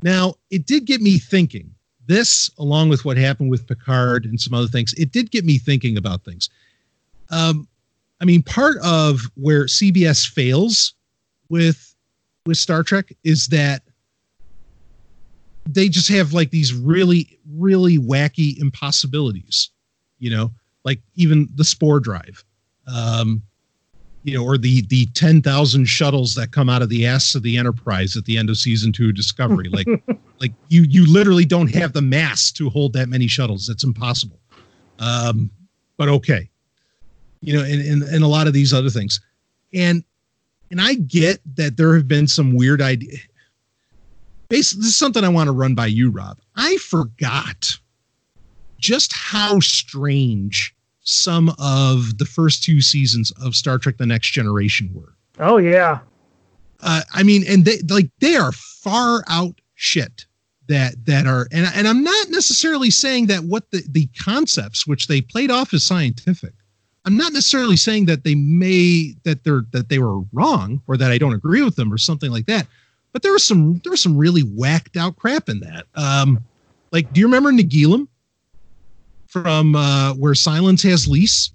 [SPEAKER 4] now it did get me thinking. This along with what happened with picard and some other things it did get me thinking about things. Um, i mean part of where cbs fails with with star trek is that they just have like these really really wacky impossibilities you know? Like even the spore drive. Um, you know, or the the ten thousand shuttles that come out of the ass of the Enterprise at the end of season two of Discovery. Like, like you you literally don't have the mass to hold that many shuttles. That's impossible. Um, but okay, you know, and, and and a lot of these other things, and and I get that there have been some weird ideas. Basically, this is something I want to run by you, Rob. I forgot just how strange some of the first two seasons of Star Trek: The Next Generation were.
[SPEAKER 5] Oh yeah.
[SPEAKER 4] Uh, I mean, and they like they are far out shit that that are, and and I'm not necessarily saying that what the the concepts which they played off as scientific. I'm not necessarily saying that they may that they're that they were wrong or that I don't agree with them or something like that. But there was some there was some really whacked out crap in that. Um, like, do you remember Nagilum? From uh, where Silence has lease.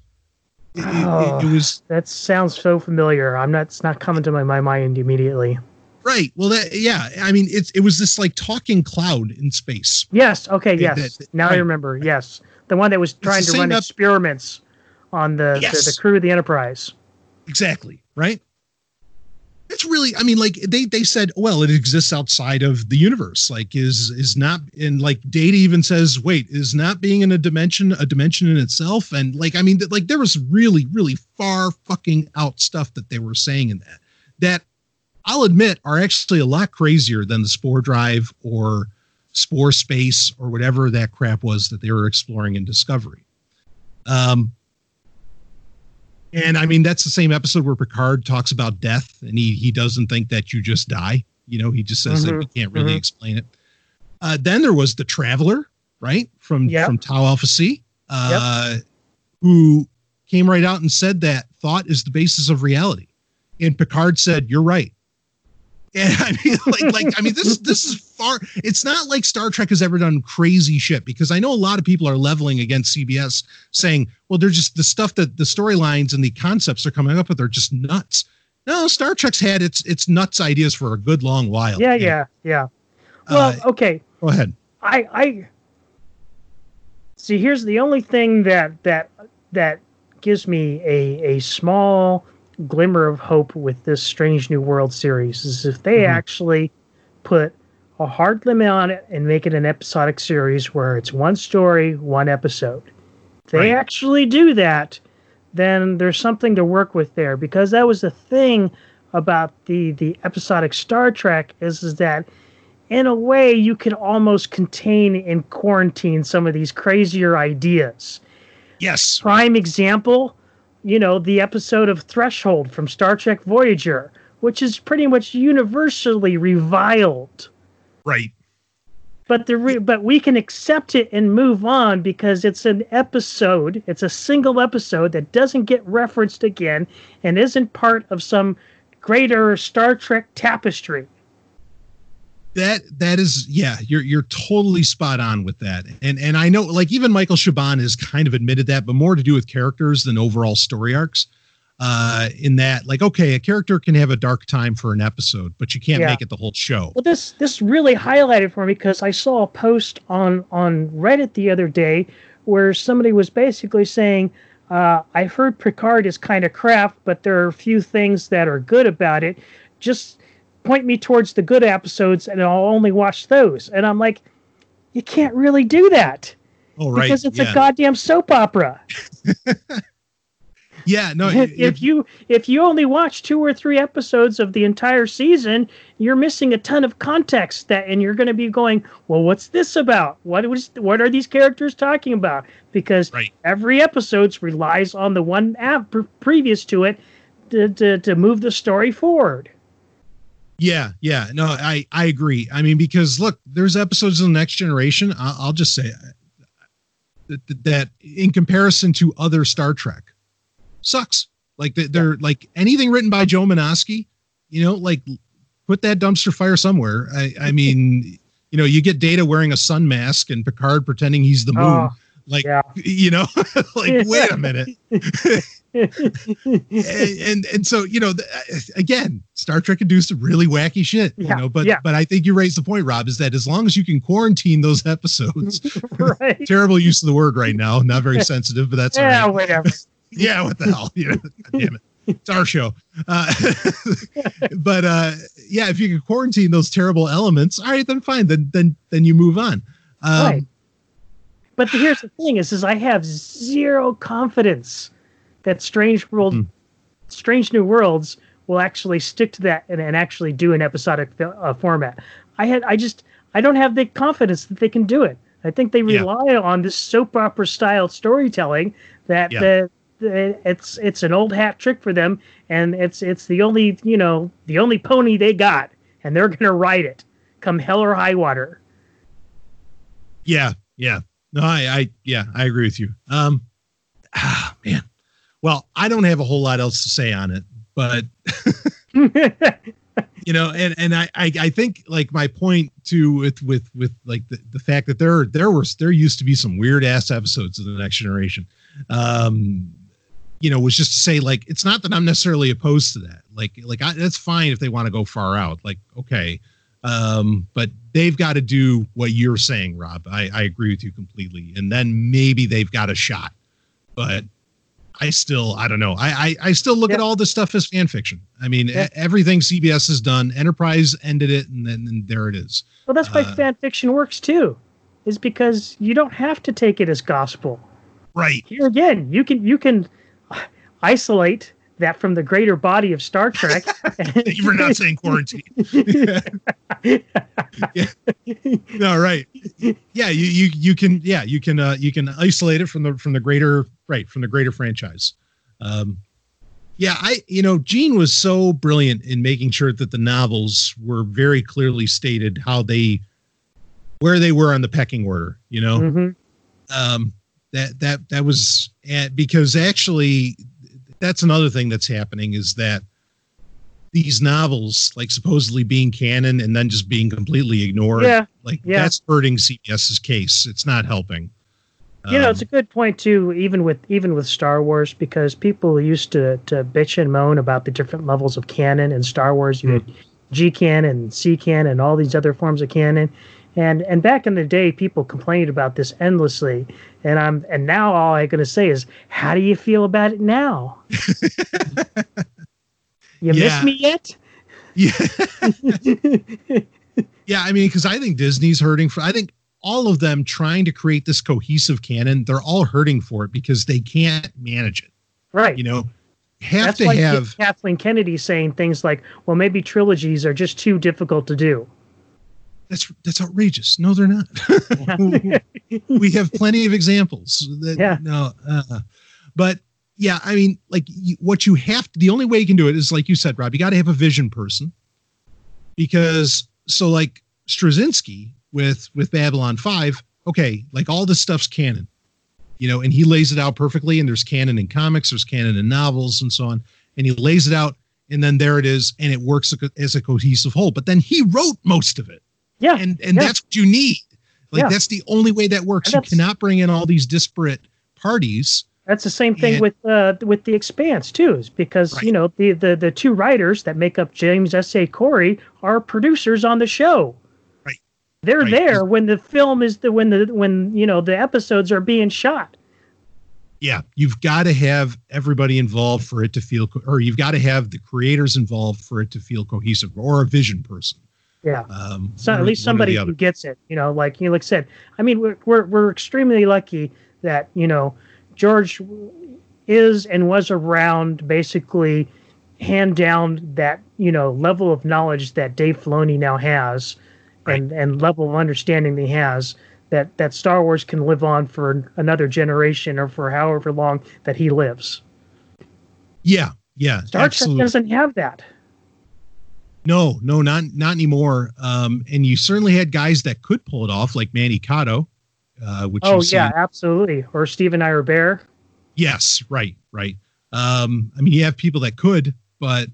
[SPEAKER 5] It, oh, it, it, was that sounds so familiar. I'm not. It's not coming to my, my mind immediately.
[SPEAKER 4] Right. Well, that yeah. I mean, it's it was this like talking cloud in space.
[SPEAKER 5] Yes. Okay. Yes. That, that, now right. I remember. Yes, the one that was trying to run up- experiments on the, yes. the the crew of the Enterprise.
[SPEAKER 4] Exactly. Right it's really i mean like they they said well it exists outside of the universe like is is not and like data even says wait is not being in a dimension a dimension in itself? And like i mean like there was really really far fucking out stuff that they were saying in that that i'll admit are actually a lot crazier than the spore drive or spore space or whatever that crap was that they were exploring in discovery. Um and I mean, that's the same episode where Picard talks about death, and he he doesn't think that you just die. You know, he just says mm-hmm. that we can't really mm-hmm. explain it. Uh, then there was the Traveler, right from yep. from Tau Alpha C, uh, yep. who came right out and said that thought is the basis of reality. And Picard said, "You're right." And I mean, like, like I mean, this this is far. It's not like Star Trek has ever done crazy shit because I know a lot of people are leveling against CBS, saying, "Well, they're just the stuff that the storylines and the concepts they're coming up with are just nuts." No, Star Trek's had its its nuts ideas for a good long while.
[SPEAKER 5] Yeah, yeah, yeah. Well, uh, okay.
[SPEAKER 4] Go ahead.
[SPEAKER 5] I I see. Here's the only thing that that that gives me a a small glimmer of hope with this Strange New World series is if they mm-hmm. actually put a hard limit on it and make it an episodic series where it's one story, one episode. If they right. actually do that, then there's something to work with there because that was the thing about the the episodic Star Trek is, is that in a way you can almost contain and quarantine some of these crazier ideas.
[SPEAKER 4] Yes.
[SPEAKER 5] Prime example, you know, the episode of Threshold from Star Trek Voyager, which is pretty much universally reviled.
[SPEAKER 4] Right.
[SPEAKER 5] But the re- but we can accept it and move on because it's an episode. It's a single episode that doesn't get referenced again and isn't part of some greater Star Trek tapestry
[SPEAKER 4] that that is yeah you're you're totally spot on with that. And and i know like even michael chabon has kind of admitted that but more to do with characters than overall story arcs uh in that like okay a character can have a dark time for an episode but you can't yeah. make it the whole show.
[SPEAKER 5] Well this this really highlighted for me because i saw a post on on reddit the other day where somebody was basically saying uh, i've heard picard is kind of crap but there are a few things that are good about it. Just point me towards the good episodes and I'll only watch those. And I'm like, you can't really do that.
[SPEAKER 4] Oh, right.
[SPEAKER 5] Because it's yeah. a goddamn soap opera.
[SPEAKER 4] yeah, no.
[SPEAKER 5] If, if, if, you if you only watch two or three episodes of the entire season, you're missing a ton of context that and you're going to be going, "Well, what's this about? What was what are these characters talking about?" Because right. every episode relies on the one app previous to it to, to, to move the story forward.
[SPEAKER 4] Yeah, yeah, no, I I agree. I mean, because look, there's episodes of the Next Generation. I'll, I'll just say that, that in comparison to other Star Trek, sucks. Like they're like anything written by Joe Menosky, you know, like put that dumpster fire somewhere. I I mean, you know, you get Data wearing a sun mask and Picard pretending he's the moon. Oh, like yeah. you know, like wait a minute. and, and, and so you know again star trek can do some really wacky shit yeah, you know but yeah. but i think you raised the point rob is that as long as you can quarantine those episodes right. terrible use of the word right now not very sensitive but that's
[SPEAKER 5] yeah whatever
[SPEAKER 4] yeah, what the hell? You know, God damn it. It's our show. Uh, but uh, yeah, if you can quarantine those terrible elements, all right, then fine. Then then then you move on. Um,
[SPEAKER 5] right. But the, here's the thing: is, is I have zero confidence that Strange World,
[SPEAKER 4] Hmm.
[SPEAKER 5] Strange New Worlds will actually stick to that and, and actually do an episodic uh, format. I had, I just, I don't have the confidence that they can do it. I think they
[SPEAKER 4] Yeah.
[SPEAKER 5] rely on this soap opera style storytelling that
[SPEAKER 4] Yeah.
[SPEAKER 5] the, the it's it's an old hat trick for them, and it's it's the only you know the only pony they got, and they're gonna ride it, come hell or high water.
[SPEAKER 4] Yeah, yeah. No, I, I, yeah, I agree with you. Um, ah, man. Well, I don't have a whole lot else to say on it, but you know, and and I, I, I think like my point too with with with like the, the fact that there there was there used to be some weird ass episodes of the Next Generation. Um, you know, was just to say like it's not that I'm necessarily opposed to that. Like like I, that's fine if they want to go far out. Like okay, um, but they've got to do what you're saying, Rob. I, I agree with you completely. And then maybe they've got a shot. But I still, I don't know. I I, I still look at all this stuff as fan fiction. I mean,
[SPEAKER 5] Yeah.
[SPEAKER 4] everything CBS has done, Enterprise ended it, and then and there it is.
[SPEAKER 5] Well, that's why
[SPEAKER 4] Uh,
[SPEAKER 5] fan fiction works too, is because you don't have to take it as gospel.
[SPEAKER 4] Right.
[SPEAKER 5] Here again, you can you can isolate that from the greater body of Star Trek.
[SPEAKER 4] Thank you for not saying quarantine. yeah. No, right. Yeah, you you you can yeah you can uh, you can isolate it from the from the greater right from the greater franchise. Um, yeah, I you know Gene was so brilliant in making sure that the novels were very clearly stated how they where they were on the pecking order. You know,
[SPEAKER 5] Mhm.
[SPEAKER 4] um, that that that was at, because actually that's another thing that's happening is that these novels like supposedly being canon and then just being completely ignored
[SPEAKER 5] Yeah,
[SPEAKER 4] like
[SPEAKER 5] yeah.
[SPEAKER 4] that's hurting cbs's case it's not helping
[SPEAKER 5] you know
[SPEAKER 4] Um,
[SPEAKER 5] it's a good point too. Even with even with Star Wars, because people used to to bitch and moan about the different levels of canon in Star Wars. You had G canon and C canon and all these other forms of canon. And and back in the day, people complained about this endlessly. And I'm and now all I'm going to say is, how do you feel about it now? you
[SPEAKER 4] Yeah.
[SPEAKER 5] miss me yet?
[SPEAKER 4] yeah yeah i mean because i think disney's hurting for i think all of them trying to create this cohesive canon they're all hurting for it because they can't manage it
[SPEAKER 5] right.
[SPEAKER 4] you know have
[SPEAKER 5] That's
[SPEAKER 4] to have
[SPEAKER 5] Kathleen Kennedy saying things like, "Well, maybe trilogies are just too difficult to do."
[SPEAKER 4] That's that's outrageous. No they're not. We have plenty of examples that
[SPEAKER 5] Yeah.
[SPEAKER 4] no uh, but yeah i mean like you, what you have to the only way you can do it is like you said rob you got to have a vision person. Because so like straczynski with with babylon 5 okay like all this stuff's canon you know and he lays it out perfectly and there's canon in comics there's canon in novels and so on and he lays it out and then there it is and it works as a cohesive whole. But then he wrote most of it
[SPEAKER 5] Yeah,
[SPEAKER 4] and and
[SPEAKER 5] yeah.
[SPEAKER 4] that's what you need like
[SPEAKER 5] Yeah.
[SPEAKER 4] that's the only way that works you cannot bring in all these disparate parties
[SPEAKER 5] That's the same thing
[SPEAKER 4] And-
[SPEAKER 5] with uh, with the Expanse too, is because
[SPEAKER 4] Right.
[SPEAKER 5] you know the, the the two writers that make up James S. A. Corey are producers on the show.
[SPEAKER 4] Right.
[SPEAKER 5] They're
[SPEAKER 4] Right.
[SPEAKER 5] there when the film is the when the when you know the episodes are being shot.
[SPEAKER 4] yeah you've got to have everybody involved for it to feel co- or you've got to have the creators involved for it to feel cohesive or a vision person
[SPEAKER 5] Yeah.
[SPEAKER 4] um
[SPEAKER 5] So at least somebody who gets it. You know, like you like said. I mean, we're we're we're extremely lucky that you know George is and was around basically hand down that you know level of knowledge that Dave Filoni now has, and and level of understanding he has that that Star Wars can live on for another generation or for however long that he lives.
[SPEAKER 4] yeah yeah
[SPEAKER 5] Star
[SPEAKER 4] absolutely.
[SPEAKER 5] Trek doesn't have that.
[SPEAKER 4] No no not not anymore um and you certainly had guys that could pull it off like manny Coto, uh which
[SPEAKER 5] Oh yeah, absolutely. Or Stephen Ira Behr.
[SPEAKER 4] yes right right um i mean you have people that could but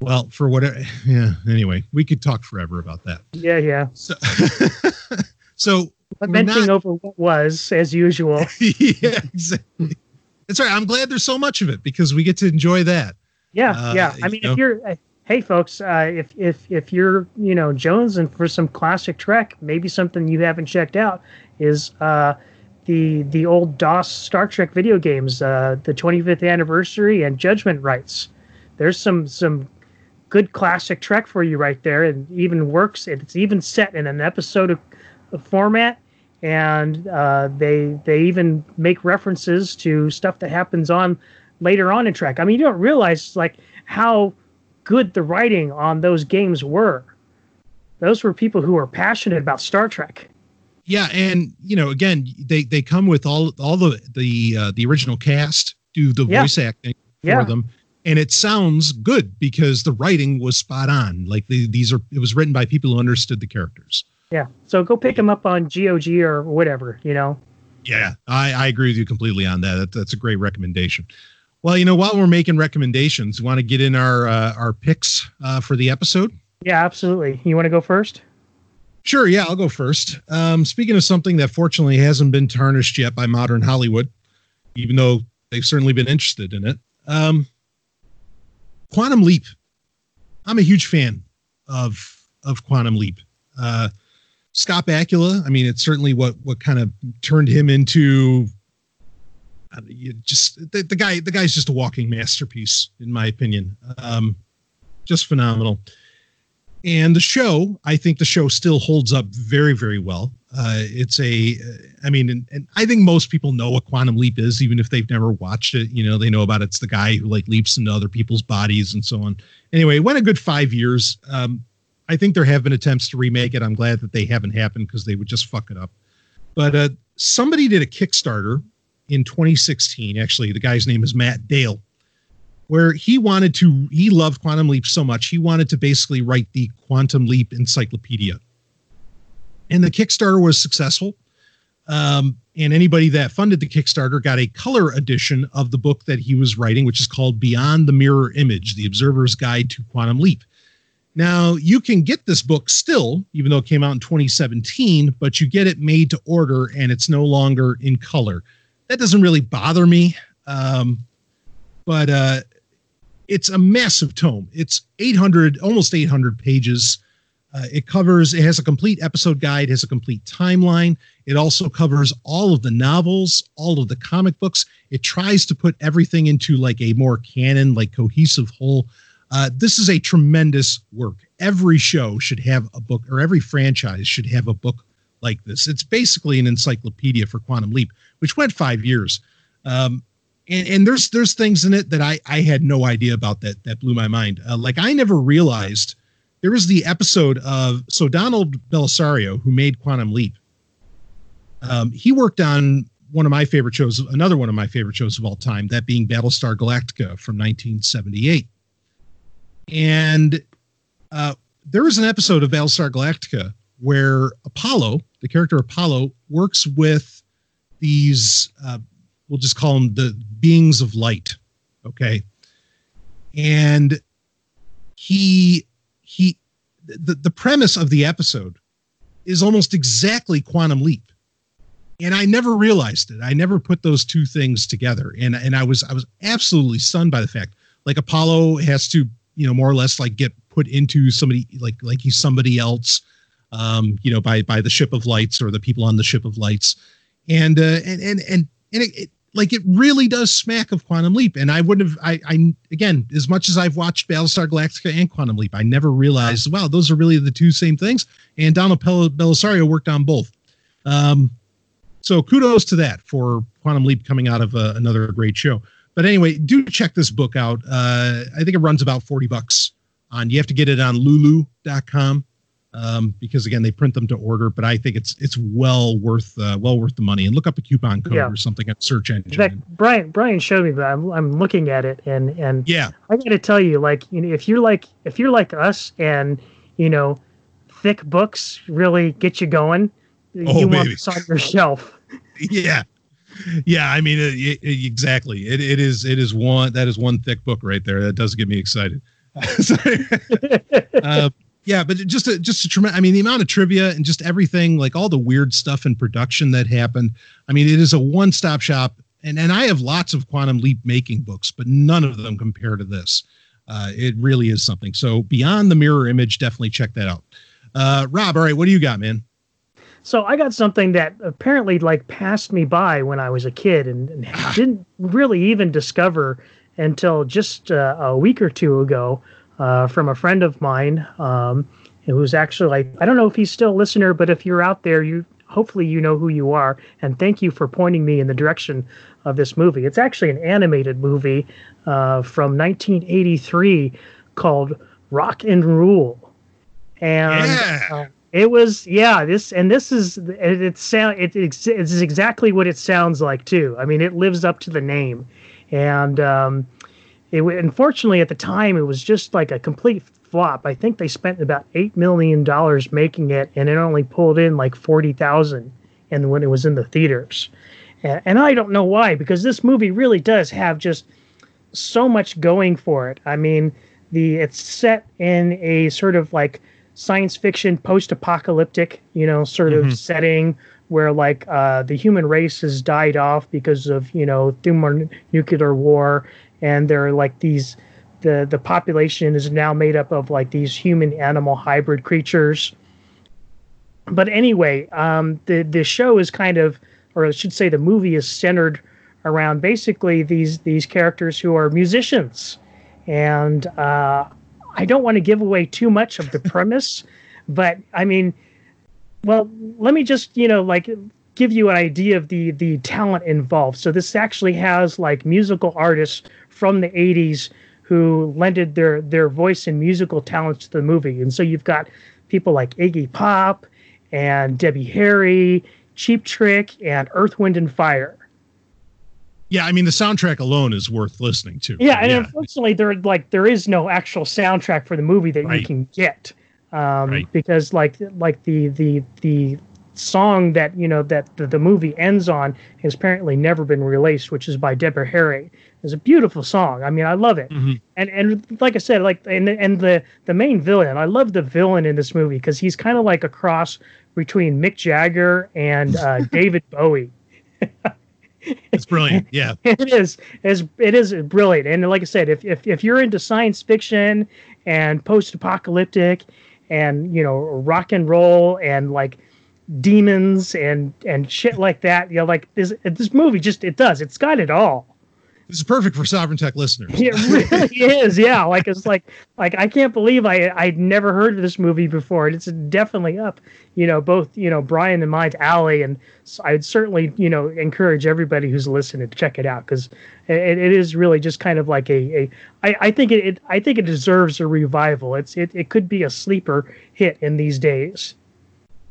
[SPEAKER 4] well for whatever yeah anyway we could talk forever about that
[SPEAKER 5] Yeah, yeah.
[SPEAKER 4] so so not-
[SPEAKER 5] over what was, as usual.
[SPEAKER 4] yeah exactly that's right i'm glad there's so much of it because we get to enjoy that
[SPEAKER 5] Yeah,
[SPEAKER 4] Uh,
[SPEAKER 5] yeah. I mean,
[SPEAKER 4] know?
[SPEAKER 5] if you're, hey, folks, uh, if if if you're, you know, Jones and for some classic Trek, maybe something you haven't checked out is uh, the the old DOS Star Trek video games, uh, the 25th anniversary and Judgment Rites. There's some some good classic Trek for you right there, and even works. It's even set in an episode of, of format, and uh, they they even make references to stuff that happens on later on in Trek. I mean, you don't realize like how good the writing on those games were. Those were people who were passionate about Star Trek.
[SPEAKER 4] Yeah, and you know, again, they they come with all all the the uh, the original cast do the
[SPEAKER 5] Yeah.
[SPEAKER 4] voice acting for
[SPEAKER 5] Yeah.
[SPEAKER 4] them, and it sounds good because the writing was spot on. Like the, these are, it was written by people who understood the characters.
[SPEAKER 5] Yeah. So go pick them up on GOG or whatever, you know.
[SPEAKER 4] Yeah, I, I agree with you completely on that. that. That's a great recommendation. Well, you know, while we're making recommendations, want to get in our uh, our picks uh, for the episode?
[SPEAKER 5] Yeah, absolutely. You want to go first?
[SPEAKER 4] Sure, yeah, I'll go first. Um, speaking of something that fortunately hasn't been tarnished yet by modern Hollywood, even though they've certainly been interested in it, um, Quantum Leap. I'm a huge fan of of Quantum Leap. Uh, Scott Bakula. I mean, it's certainly what what kind of turned him into. Uh, you just the, the guy. The guy's just a walking masterpiece, in my opinion. Um, just phenomenal. And the show, I think the show still holds up very, very well. Uh, it's a, I mean, and, and I think most people know what Quantum Leap is, even if they've never watched it. You know, they know about it. it's the guy who like leaps into other people's bodies and so on. Anyway, it went a good five years. Um, I think there have been attempts to remake it. I'm glad that they haven't happened because they would just fuck it up. But uh, somebody did a Kickstarter in 2016. Actually, the guy's name is Matt Dale where he wanted to he loved quantum leap so much he wanted to basically write the quantum leap encyclopedia and the kickstarter was successful um, and anybody that funded the kickstarter got a color edition of the book that he was writing which is called beyond the mirror image the observer's guide to quantum leap now you can get this book still even though it came out in 2017 but you get it made to order and it's no longer in color that doesn't really bother me um, but uh, it's a massive tome. It's 800, almost 800 pages. Uh, it covers, it has a complete episode guide, has a complete timeline. It also covers all of the novels, all of the comic books. It tries to put everything into like a more canon, like cohesive whole. Uh, this is a tremendous work. Every show should have a book, or every franchise should have a book like this. It's basically an encyclopedia for Quantum Leap, which went five years. Um, and, and there's there's things in it that I I had no idea about that that blew my mind. Uh, like I never realized there was the episode of so Donald Bellisario who made Quantum Leap. Um, he worked on one of my favorite shows, another one of my favorite shows of all time, that being Battlestar Galactica from 1978. And uh, there was an episode of Battlestar Galactica where Apollo, the character Apollo, works with these uh, we'll just call them the beings of light okay? And he he the, the premise of the episode is almost exactly quantum leap. And i never realized it. I never put those two things together. And and i was i was absolutely stunned by the fact like apollo has to you know more or less like get put into somebody like like he's somebody else um you know by by the ship of lights or the people on the ship of lights and uh and and and, and it, it like it really does smack of quantum leap. And i wouldn't have I, I again as much as i've watched battlestar galactica and quantum leap i never realized wow those are really the two same things. And donald Pel- bellisario worked on both. Um, so kudos to that for quantum leap coming out of uh, another great show. But anyway do check this book out. Uh, i think it runs about 40 bucks on you have to get it on lulu.com um, because again they print them to order but i think it's it's well worth uh, well worth the money and look up a coupon code
[SPEAKER 5] Yeah.
[SPEAKER 4] or something at search engine
[SPEAKER 5] In fact, Brian Brian showed me, but I'm I'm looking at it, and and
[SPEAKER 4] yeah
[SPEAKER 5] I got to tell you, like you know, if you're like if you're like us, and you know, thick books really get you going.
[SPEAKER 4] Oh,
[SPEAKER 5] you want
[SPEAKER 4] baby.
[SPEAKER 5] this on your shelf.
[SPEAKER 4] yeah yeah i mean it, it- exactly it, it is it is one that is one thick book right there that does get me excited uh, yeah but just a just a tremendous i mean the amount of trivia and just everything like all the weird stuff in production that happened i mean it is a one-stop shop. And and i have lots of quantum leap making books but none of them compare to this. Uh, it really is something. So beyond the mirror image definitely check that out. Uh, rob all right what do you got man?
[SPEAKER 5] So I got something that apparently like passed me by when I was a kid and, and didn't really even discover until just uh, a week or two ago uh, from a friend of mine um, who's actually like I don't know if he's still a listener, but if you're out there, you hopefully you know who you are, and thank you for pointing me in the direction of this movie. It's actually an animated movie uh, from 1983 called Rock and Rule, and.
[SPEAKER 4] Yeah.
[SPEAKER 5] Uh, it was yeah this and this is it, it sound it, it's, it's exactly what it sounds like too. I mean it lives up to the name, and um, it unfortunately at the time it was just like a complete flop. I think they spent about eight million dollars making it, and it only pulled in like forty thousand, and when it was in the theaters, and, and I don't know why because this movie really does have just so much going for it. I mean the it's set in a sort of like science fiction post-apocalyptic you know sort of
[SPEAKER 4] Mhm.
[SPEAKER 5] setting where like uh, the human race has died off because of you know thermonuclear war and there are like these the the population is now made up of like these human animal hybrid creatures but anyway um, the the show is kind of or i should say the movie is centered around basically these these characters who are musicians and uh, I don't want to give away too much of the premise, but I mean, well, let me just you know like give you an idea of the the talent involved. So this actually has like musical artists from the '80s who lended their their voice and musical talents to the movie, and so you've got people like Iggy Pop and Debbie Harry, Cheap Trick, and Earth, Wind, and Fire.
[SPEAKER 4] Yeah, I mean the soundtrack alone is worth listening to.
[SPEAKER 5] Yeah, and unfortunately, there like there is no actual soundtrack for the movie that
[SPEAKER 4] Right.
[SPEAKER 5] you can get, um,
[SPEAKER 4] Right.
[SPEAKER 5] because like like the the the song that you know that the, the movie ends on has apparently never been released, which is by Deborah Harry. It's a beautiful song. I mean, I love it.
[SPEAKER 4] Mhm.
[SPEAKER 5] And and like I said, like and and the the main villain, I love the villain in this movie because he's kind of like a cross between Mick Jagger and uh, David Bowie.
[SPEAKER 4] it's brilliant. Yeah,
[SPEAKER 5] it is is it is brilliant and like i said if, if if you're into science fiction and post-apocalyptic and you know rock and roll and like demons and and shit like that you know like this this movie just it does it's got it all
[SPEAKER 4] this is perfect for Sovereign Tech listeners.
[SPEAKER 5] it really is yeah. Like it's like like i can't believe i i'd never heard of this movie before. And it's definitely up you know both you know brian and my alley and I'd certainly you know encourage everybody who's listening to check it out because it, it is really just kind of like a, a I, I think it, it i think it deserves a revival. It's it, it could be a sleeper hit in these days.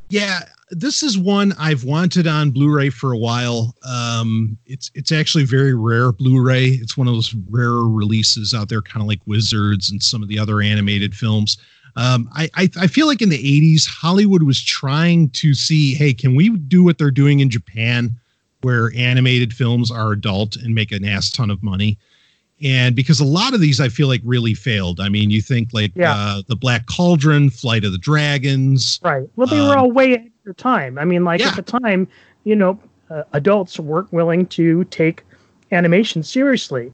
[SPEAKER 4] Yeah, this is one I've wanted on Blu-ray for a while. Um, it's it's actually very rare Blu-ray. It's one of those rarer releases out there, kind of like Wizards and some of the other animated films. Um, I, I I feel like in the '80s, Hollywood was trying to see, hey, can we do what they're doing in Japan, where animated films are adult and make an ass ton of money? And because a lot of these, I feel like really failed. I mean, you think like
[SPEAKER 5] Yeah.
[SPEAKER 4] uh, the Black Cauldron, Flight of the Dragons,
[SPEAKER 5] Right. Well, they were
[SPEAKER 4] Um,
[SPEAKER 5] all way their time. I mean, like
[SPEAKER 4] Yeah.
[SPEAKER 5] at the time, you know, uh, adults weren't willing to take animation seriously.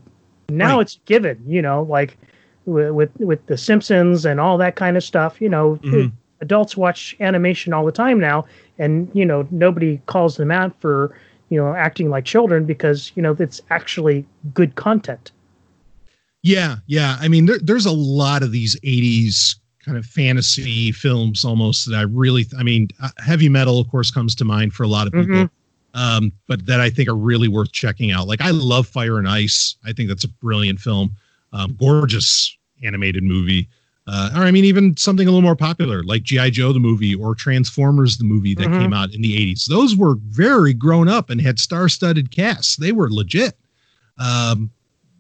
[SPEAKER 5] Now
[SPEAKER 4] Right.
[SPEAKER 5] it's given. You know, like with, with with the Simpsons and all that kind of stuff. You know,
[SPEAKER 4] Mhm.
[SPEAKER 5] adults watch animation all the time now, and you know nobody calls them out for you know acting like children because you know it's actually good content.
[SPEAKER 4] Yeah, yeah. I mean, there, there's a lot of these 80s kind of fantasy films almost that I really, I mean, uh, heavy metal, of course, comes to mind for a lot of people,
[SPEAKER 5] Mhm.
[SPEAKER 4] um, but that I think are really worth checking out. Like, I love Fire and Ice. I think that's a brilliant film, um, gorgeous animated movie. Uh, or I mean, even something a little more popular like G.I. Joe, the movie, or Transformers, the movie that
[SPEAKER 5] Mhm.
[SPEAKER 4] came out in the 80s. Those were very grown up and had star studded casts. They were legit. Um,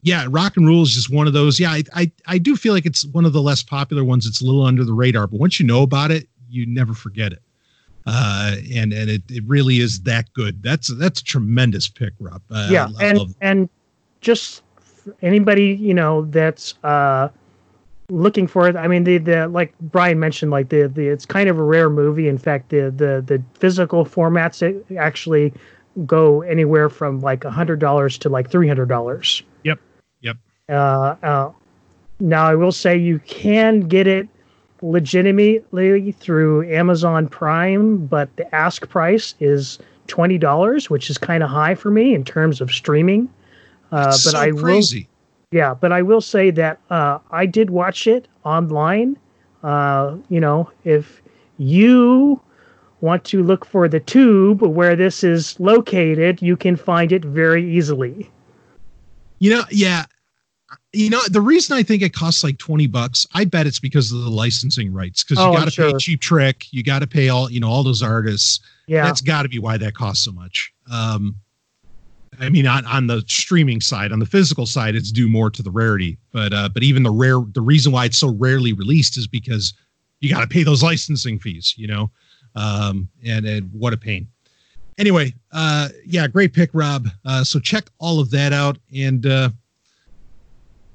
[SPEAKER 4] yeah, Rock and Rule is just one of those. Yeah, I, I I do feel like it's one of the less popular ones. It's a little under the radar, but once you know about it, you never forget it. Uh, and and it, it really is that good. That's that's a tremendous pick, Rob. Uh,
[SPEAKER 5] yeah
[SPEAKER 4] I
[SPEAKER 5] and
[SPEAKER 4] love-
[SPEAKER 5] and just anybody you know that's uh looking for it i mean the the like brian mentioned like the the it's kind of a rare movie in fact the the the physical formats it actually go anywhere from like a hundred dollars to like three hundred dollars
[SPEAKER 4] Yep, yep.
[SPEAKER 5] uh, uh now i will say you can get it legitimately through Amazon Prime, but the ask price is twenty dollars, which is kind of high for me in terms of streaming. Uh, but
[SPEAKER 4] so
[SPEAKER 5] I
[SPEAKER 4] crazy.
[SPEAKER 5] will, yeah, but I will say that uh, I did watch it online. Uh, you know, if you want to look for the tube where this is located, you can find it very easily.
[SPEAKER 4] You know, yeah. You know, the reason I think it costs like 20 bucks, I bet it's because of the licensing rights. Because
[SPEAKER 5] Oh,
[SPEAKER 4] you got to pay
[SPEAKER 5] sure.
[SPEAKER 4] Cheap Trick, you got to pay all, you know, all those artists.
[SPEAKER 5] Yeah,
[SPEAKER 4] That's got to be why that costs so much. Um, I mean, on, on the streaming side, on the physical side, it's due more to the rarity. But uh, but even the rare, the reason why it's so rarely released is because you got to pay those licensing fees, you know. Um, and, and what a pain. Anyway, uh, yeah, great pick, Rob. Uh, so check all of that out, and uh,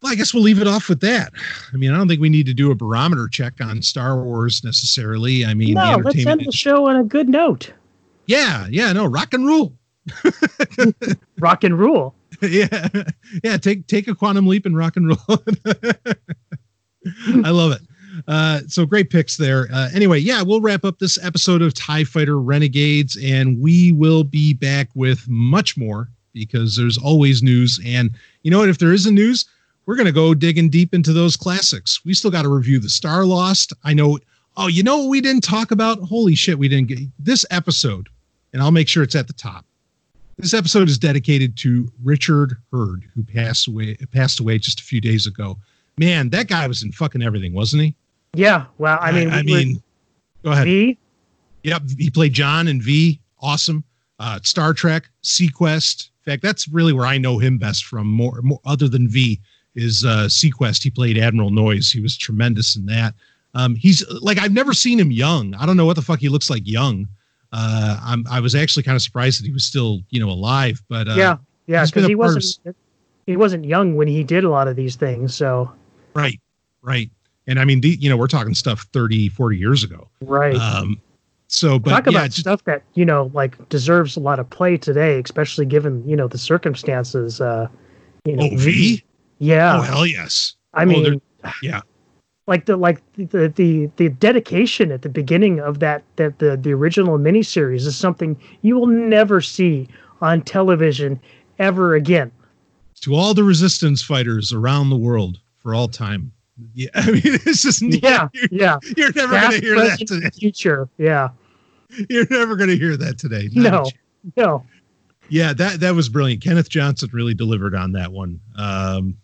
[SPEAKER 4] well, I guess we'll leave it off with that. I mean, I don't think we need to do a barometer check on Star Wars necessarily. I mean,
[SPEAKER 5] no, let's end the show on a good note.
[SPEAKER 4] Yeah, yeah, no, rock and rule.
[SPEAKER 5] Rock and rule.
[SPEAKER 4] yeah, yeah. Take take a quantum leap and rock and roll. I love it. Uh, so great picks there. Uh, anyway, yeah, we'll wrap up this episode of Tie Fighter Renegades, and we will be back with much more because there's always news. And you know what? If there is a news, we're gonna go digging deep into those classics. We still got to review the Starlost. I know. Oh, you know what we didn't talk about? Holy shit, we didn't get this episode, and I'll make sure it's at the top. This episode is dedicated to Richard Herd, who passed away passed away just a few days ago. Man, that guy was in fucking everything, wasn't he?
[SPEAKER 5] Yeah. Well, I mean,
[SPEAKER 4] I,
[SPEAKER 5] we
[SPEAKER 4] mean, go ahead.
[SPEAKER 5] V.
[SPEAKER 4] Yep, he played John in V. Awesome. Uh, Star Trek, seaQuest. In fact, that's really where I know him best from. More, more other than V is uh, seaQuest. He played Admiral Noyce. He was tremendous in that. Um, he's like I've never seen him young. I don't know what the fuck he looks like young. Uh, I'm, I was actually kind of surprised that he was still, you know, alive. But uh,
[SPEAKER 5] yeah. Yeah. Because he
[SPEAKER 4] of
[SPEAKER 5] wasn't. He wasn't young when he did a lot of these things. So
[SPEAKER 4] right, right. And I mean, the, you know, we're talking stuff 30, 40 years ago.
[SPEAKER 5] right.
[SPEAKER 4] Um, so, but
[SPEAKER 5] Talk
[SPEAKER 4] yeah,
[SPEAKER 5] about
[SPEAKER 4] just-
[SPEAKER 5] stuff that you know, like deserves a lot of play today, especially given you know the circumstances. Uh, you know,
[SPEAKER 4] oh, V.
[SPEAKER 5] Yeah.
[SPEAKER 4] Oh, hell yes.
[SPEAKER 5] I
[SPEAKER 4] oh,
[SPEAKER 5] mean,
[SPEAKER 4] yeah.
[SPEAKER 5] like the like the the the dedication at the beginning of that that the the original miniseries is something you will never see on television ever again.
[SPEAKER 4] to all the resistance fighters around the world for all time. Yeah, I mean, it's just
[SPEAKER 5] Yeah,
[SPEAKER 4] You're,
[SPEAKER 5] yeah.
[SPEAKER 4] you're never going to hear that today.
[SPEAKER 5] future. Yeah.
[SPEAKER 4] You're never going to hear that today. Not
[SPEAKER 5] No. No.
[SPEAKER 4] Yeah, that that was brilliant. Kenneth Johnson really delivered on that one. Um,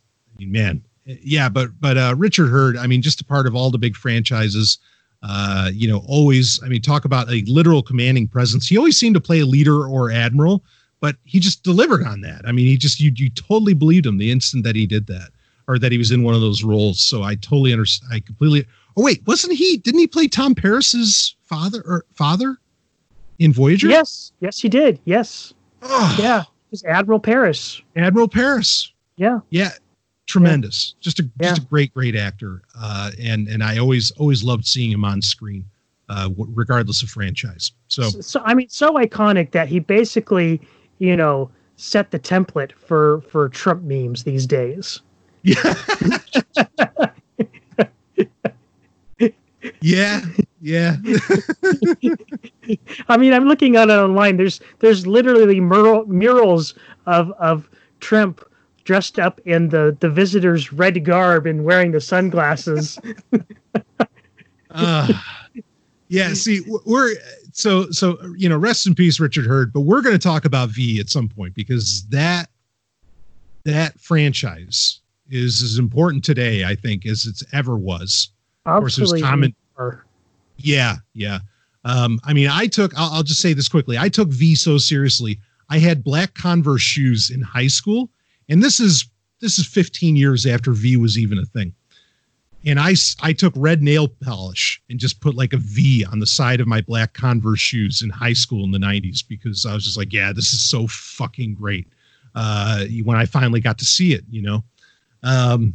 [SPEAKER 4] mean, man, yeah, but but uh, Richard Herd, I mean, just a part of all the big franchises. Uh, you know, always. I mean, talk about a literal commanding presence. He always seemed to play a leader or admiral, but he just delivered on that. I mean, he just you you totally believed him the instant that he did that, or that he was in one of those roles. So I totally understand. I completely. Oh wait, wasn't he? Didn't he play Tom Paris's father or father in Voyager?
[SPEAKER 5] Yes. Yes, he did. Yes.
[SPEAKER 4] Oh,
[SPEAKER 5] Yeah. It was Admiral Paris.
[SPEAKER 4] Admiral Paris.
[SPEAKER 5] Yeah.
[SPEAKER 4] Yeah, tremendous. Just a
[SPEAKER 5] Yeah.
[SPEAKER 4] just a great great actor. Uh, and and I always always loved seeing him on screen, uh, regardless of franchise. So
[SPEAKER 5] So, so I mean, so iconic that he basically, you know, set the template for for Trump memes these days.
[SPEAKER 4] yeah, yeah, yeah.
[SPEAKER 5] I mean, I'm looking at it online. There's there's literally mural, murals of of Trump dressed up in the the visitor's red garb and wearing the sunglasses.
[SPEAKER 4] Uh, yeah. See, we're so so you know, rest in peace, Richard Herd. But we're going to talk about V at some point because that that franchise is as important today, I think, as it's ever was. course, there's
[SPEAKER 5] Absolutely.
[SPEAKER 4] common-
[SPEAKER 5] Or-
[SPEAKER 4] Yeah, yeah. Um, I mean, I took. I'll, I'll just say this quickly. I took V so seriously. I had black Converse shoes in high school, and this is this is 15 years after V was even a thing. And I I took red nail polish and just put like a V on the side of my black Converse shoes in high school in the 90s because I was just like, yeah, this is so fucking great. Uh, when I finally got to see it, you know. Um,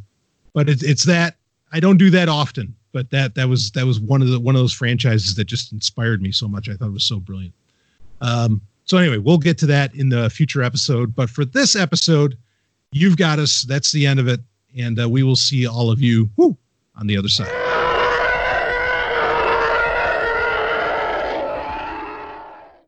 [SPEAKER 4] but it, it's that I don't do that often, but that that was that was one of the one of those franchises that just inspired me so much. I thought it was so brilliant. Um, so anyway, we'll get to that in the future episode. But for this episode, you've got us. That's the end of it, and uh, we will see all of you on the other side.